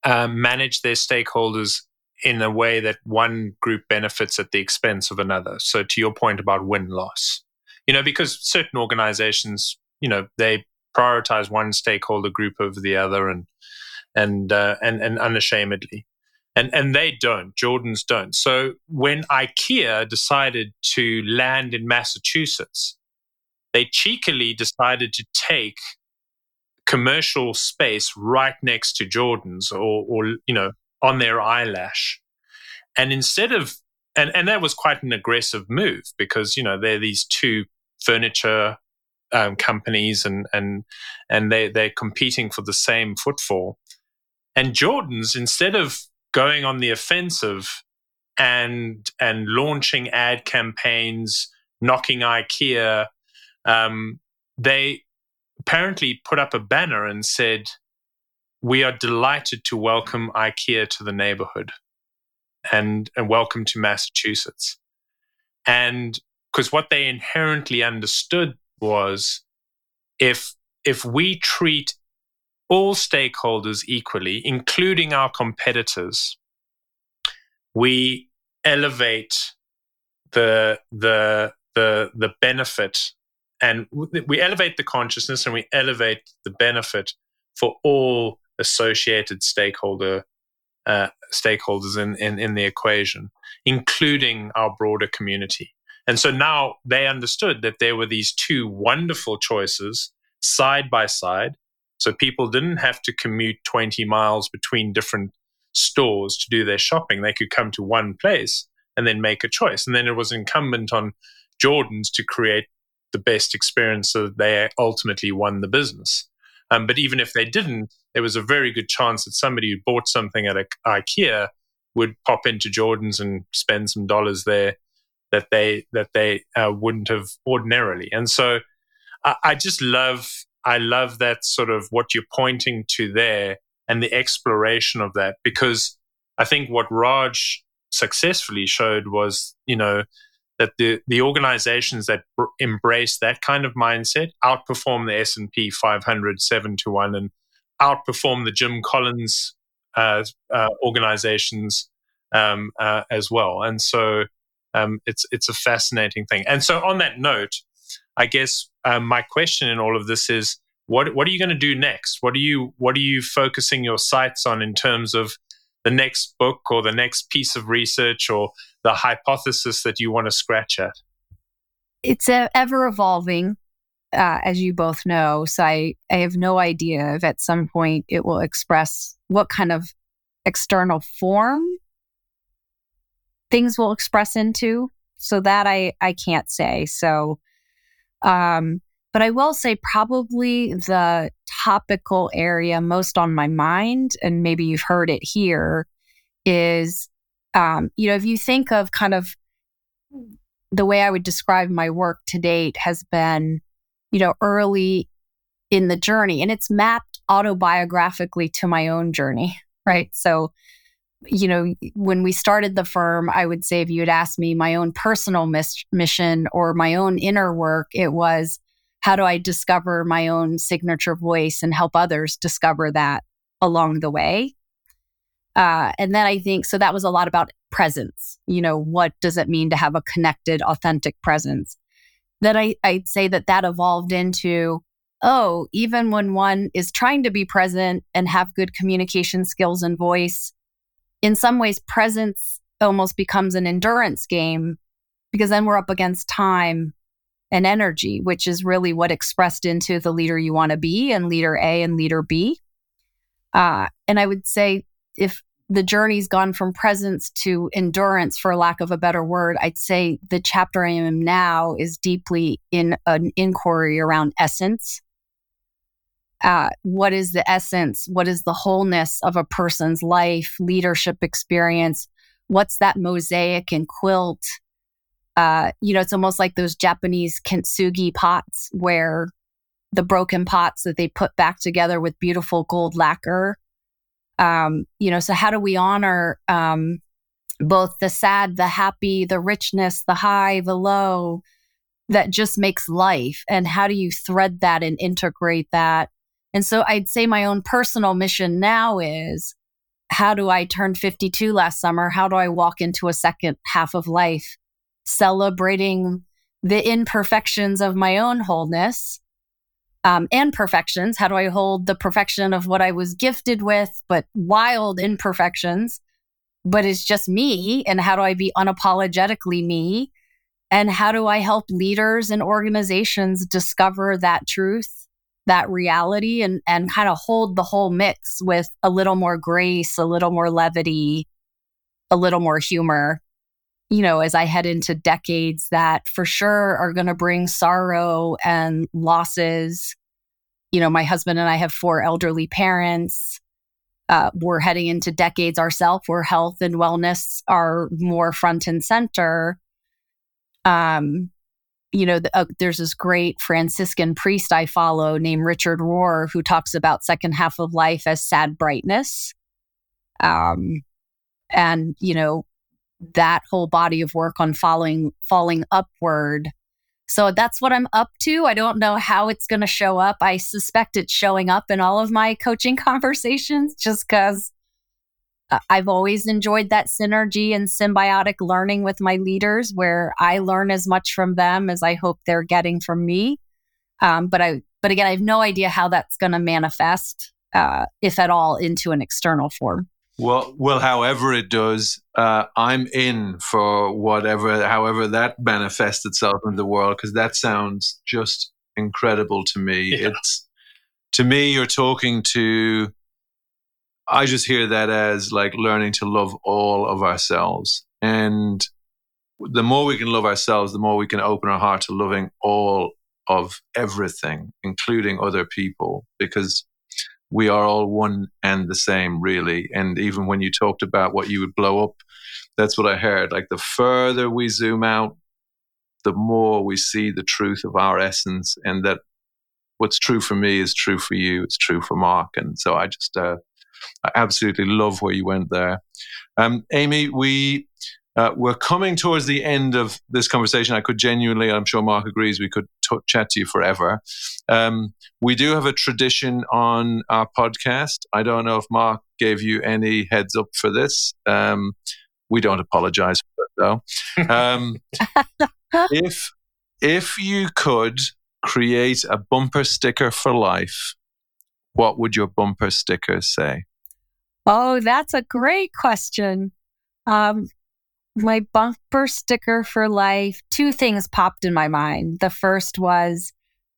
uh, manage their stakeholders in a way that one group benefits at the expense of another. So, to your point about win loss, you know, because certain organizations, you know, they prioritize one stakeholder group over the other and and uh, and and unashamedly. And and they don't. Jordan's don't. So when IKEA decided to land in Massachusetts, they cheekily decided to take commercial space right next to Jordan's or or you know on their eyelash. And instead of and, and that was quite an aggressive move because you know they're these two furniture um, companies and and and they they're competing for the same footfall. And Jordan's instead of going on the offensive and and launching ad campaigns, knocking IKEA, um, they apparently put up a banner and said, "We are delighted to welcome IKEA to the neighborhood, and and welcome to Massachusetts." And because what they inherently understood was if if we treat all stakeholders equally including our competitors we elevate the the the the benefit and we elevate the consciousness and we elevate the benefit for all associated stakeholder uh, stakeholders in, in, in the equation, including our broader community. And so now they understood that there were these two wonderful choices side by side. So people didn't have to commute 20 miles between different stores to do their shopping. They could come to one place and then make a choice. And then it was incumbent on Jordan's to create the best experience so that they ultimately won the business. Um, but even if they didn't, there was a very good chance that somebody who bought something at IKEA would pop into Jordan's and spend some dollars there that they that they uh, wouldn't have ordinarily. And so I, I just love I love that sort of what you're pointing to there and the exploration of that because I think what Raj successfully showed was you know that the the organizations that br- embrace that kind of mindset outperform the S&P 500 7 to 1 and outperform the Jim Collins uh, uh, organizations um, uh, as well. And so um, it's it's a fascinating thing. And so, on that note, I guess um, my question in all of this is, what what are you going to do next? What are you what are you focusing your sights on in terms of the next book or the next piece of research or the hypothesis that you want to scratch at? It's ever evolving, uh, as you both know. So I, I have no idea if at some point it will express what kind of external form things will express into. So that I, I can't say. So, um, but I will say probably the topical area most on my mind, and maybe you've heard it here, is um, you know, if you think of kind of the way I would describe my work to date has been, you know, early in the journey and it's mapped autobiographically to my own journey, right? So, you know, when we started the firm, I would say if you had asked me my own personal mis- mission or my own inner work, it was how do I discover my own signature voice and help others discover that along the way? Uh, and then I think so that was a lot about presence. You know, what does it mean to have a connected, authentic presence? Then I, I'd say that that evolved into oh, even when one is trying to be present and have good communication skills and voice, in some ways, presence almost becomes an endurance game because then we're up against time and energy, which is really what expressed into the leader you want to be and leader A and leader B. Uh, and I would say if the journey's gone from presence to endurance, for lack of a better word, I'd say the chapter I am now is deeply in an inquiry around essence. Uh, what is the essence? What is the wholeness of a person's life, leadership experience? What's that mosaic and quilt uh, you know, it's almost like those Japanese kintsugi pots where the broken pots that they put back together with beautiful gold lacquer. Um, you know, so how do we honor um, both the sad, the happy, the richness, the high, the low that just makes life? And how do you thread that and integrate that? And so I'd say my own personal mission now is how do I turn 52 last summer? How do I walk into a second half of life? celebrating the imperfections of my own wholeness um, and perfections. How do I hold the perfection of what I was gifted with, but wild imperfections? But it's just me. And how do I be unapologetically me? And how do I help leaders and organizations discover that truth, that reality, and, and kind of hold the whole mix with a little more grace, a little more levity, a little more humor? you know, as I head into decades that for sure are going to bring sorrow and losses. You know, my husband and I have four elderly parents. Uh, we're heading into decades ourselves where health and wellness are more front and center. Um, you know, the, uh, there's this great Franciscan priest I follow named Richard Rohr who talks about second half of life as sad brightness. Um, and you know, that whole body of work on falling falling upward. So that's what I'm up to. I don't know how it's going to show up. I suspect it's showing up in all of my coaching conversations just cuz I've always enjoyed that synergy and symbiotic learning with my leaders where I learn as much from them as I hope they're getting from me. Um, but I, but again, I have no idea how that's going to manifest, uh, if at all, into an external form. Well, well, however it does, uh, I'm in for whatever, however that manifests itself in the world, because that sounds just incredible to me. Yeah. It's to me, you're talking to. I just hear that as like learning to love all of ourselves, and the more we can love ourselves, the more we can open our heart to loving all of everything, including other people, because we are all one and the same, really. And even when you talked about what you would blow up, that's what I heard. Like the further we zoom out, the more we see the truth of our essence, and that what's true for me is true for you. It's true for Mark. And so I just, uh, I absolutely love where you went there. Um, Amy, we uh, we're coming towards the end of this conversation. I could genuinely, I'm sure Mark agrees, we could t- chat to you forever. Um, we do have a tradition on our podcast. I don't know if Mark gave you any heads up for this. Um, we don't apologize for it though. Um, if if you could create a bumper sticker for life, what would your bumper sticker say? Oh, that's a great question. Um, my bumper sticker for life, two things popped in my mind. The first was,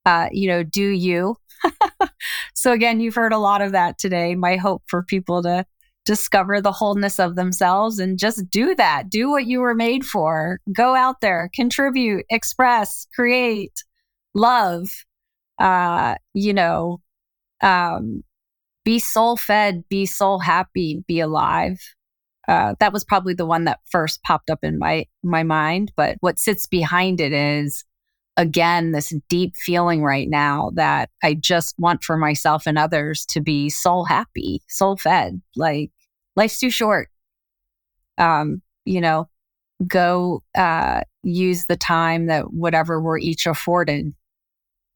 uh, you know, do you. so, again, you've heard a lot of that today. My hope for people to discover the wholeness of themselves and just do that. Do what you were made for. Go out there, contribute, express, create, love. Uh, you know, um, be soul fed, be soul happy, be alive. Uh, that was probably the one that first popped up in my my mind. But what sits behind it is again this deep feeling right now that I just want for myself and others to be soul happy, soul fed. Like life's too short. Um, you know, go uh, use the time that whatever we're each afforded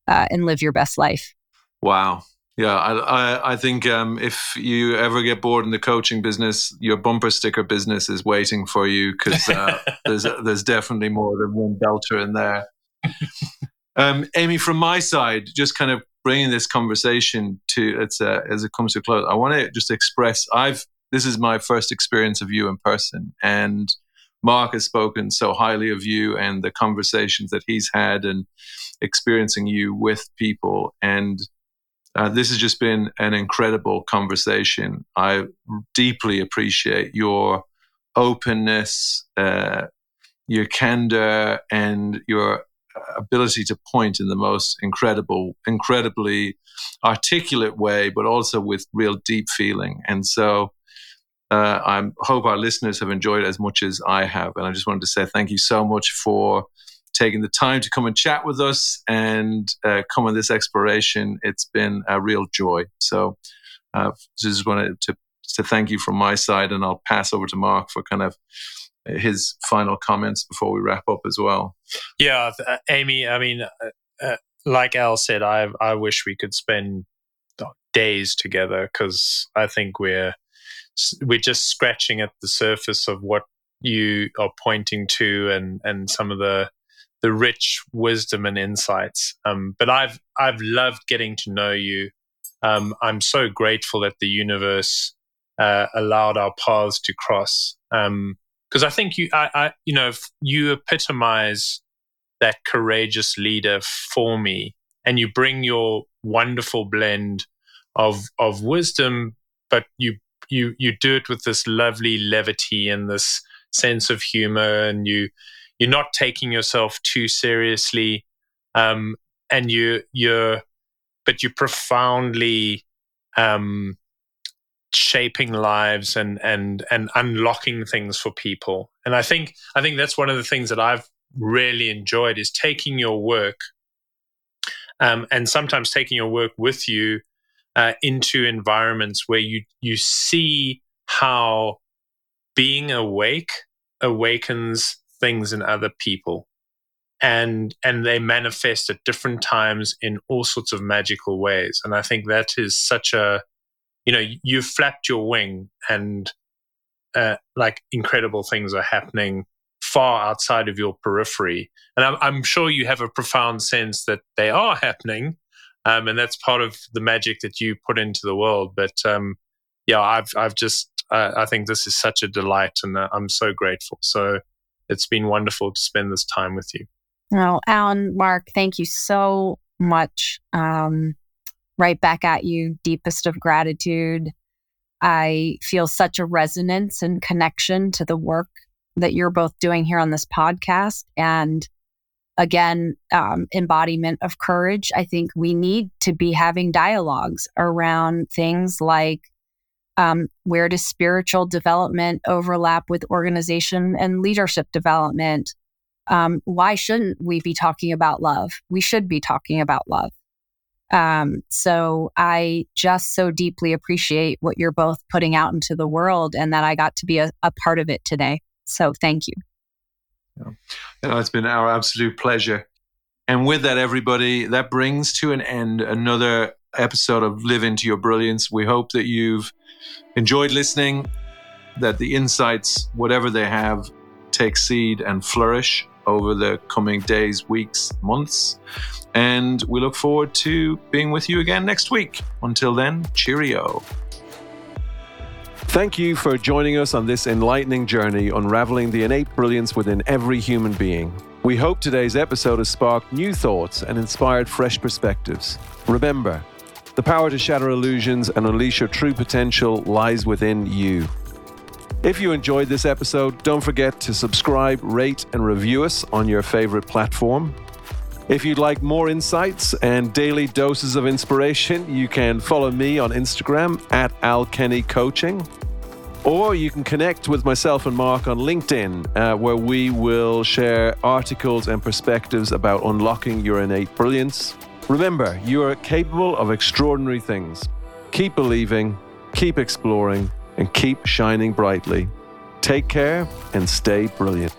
uh, and live your best life. Wow. Yeah, I, I, I think um, if you ever get bored in the coaching business, your bumper sticker business is waiting for you because uh, there's there's definitely more than one belter in there. Um, Amy, from my side, just kind of bringing this conversation to it's uh, as it comes to a close, I want to just express I've this is my first experience of you in person, and Mark has spoken so highly of you and the conversations that he's had and experiencing you with people. And uh, this has just been an incredible conversation. I deeply appreciate your openness, uh, your candor, and your ability to point in the most incredible, incredibly articulate way, but also with real deep feeling. And so uh, I hope our listeners have enjoyed as much as I have. And I just wanted to say thank you so much for taking the time to come and chat with us and uh, come on this exploration. It's been a real joy. So uh, just wanted to, to thank you from my side, and I'll pass over to Mark for kind of his final comments before we wrap up as well. Yeah, uh, Amy. I mean, uh, uh, like Al said, I I wish we could spend days together because I think we're we're just scratching at the surface of what you are pointing to and and some of the the rich wisdom and insights. Um, but I've I've loved getting to know you. Um, I'm so grateful that the universe uh, allowed our paths to cross. Because um, I think you, I, I, you know, you epitomize that courageous leader for me, and you bring your wonderful blend of of wisdom, but you you you do it with this lovely levity and this sense of humor, and you you're not taking yourself too seriously, um, and you you're but you're profoundly um, shaping lives and and and unlocking things for people. And I think I think that's one of the things that I've really enjoyed is taking your work um, and sometimes taking your work with you uh, into environments where you you see how being awake awakens things in other people and and they manifest at different times in all sorts of magical ways and i think that is such a you know you've flapped your wing and uh, like incredible things are happening far outside of your periphery and I'm, I'm sure you have a profound sense that they are happening um, and that's part of the magic that you put into the world. But um, yeah, I've I've just uh, I think this is such a delight, and uh, I'm so grateful. So it's been wonderful to spend this time with you. Well, Alan, Mark, thank you so much. Um, right back at you, deepest of gratitude. I feel such a resonance and connection to the work that you're both doing here on this podcast. And again, um, embodiment of courage. I think we need to be having dialogues around things like um, where does spiritual development overlap with organization and leadership development? Um, why shouldn't we be talking about love? We should be talking about love. Um, so I just so deeply appreciate what you're both putting out into the world and that I got to be a, a part of it today. So thank you. Yeah. it's been our absolute pleasure. And with that, everybody, that brings to an end another episode of Live Into Your Brilliance. We hope that you've enjoyed listening, that the insights, whatever they have, take seed and flourish over the coming days, weeks, months. And we look forward to being with you again next week. Until then, cheerio. Thank you for joining us on this enlightening journey unraveling the innate brilliance within every human being. We hope today's episode has sparked new thoughts and inspired fresh perspectives. Remember, the power to shatter illusions and unleash your true potential lies within you. If you enjoyed this episode, don't forget to subscribe, rate, and review us on your favorite platform. If you'd like more insights and daily doses of inspiration, you can follow me on Instagram at Al Kenny Coaching. Or you can connect with myself and Mark on LinkedIn, uh, where we will share articles and perspectives about unlocking your innate brilliance. Remember, you are capable of extraordinary things. Keep believing, keep exploring, and keep shining brightly. Take care and stay brilliant.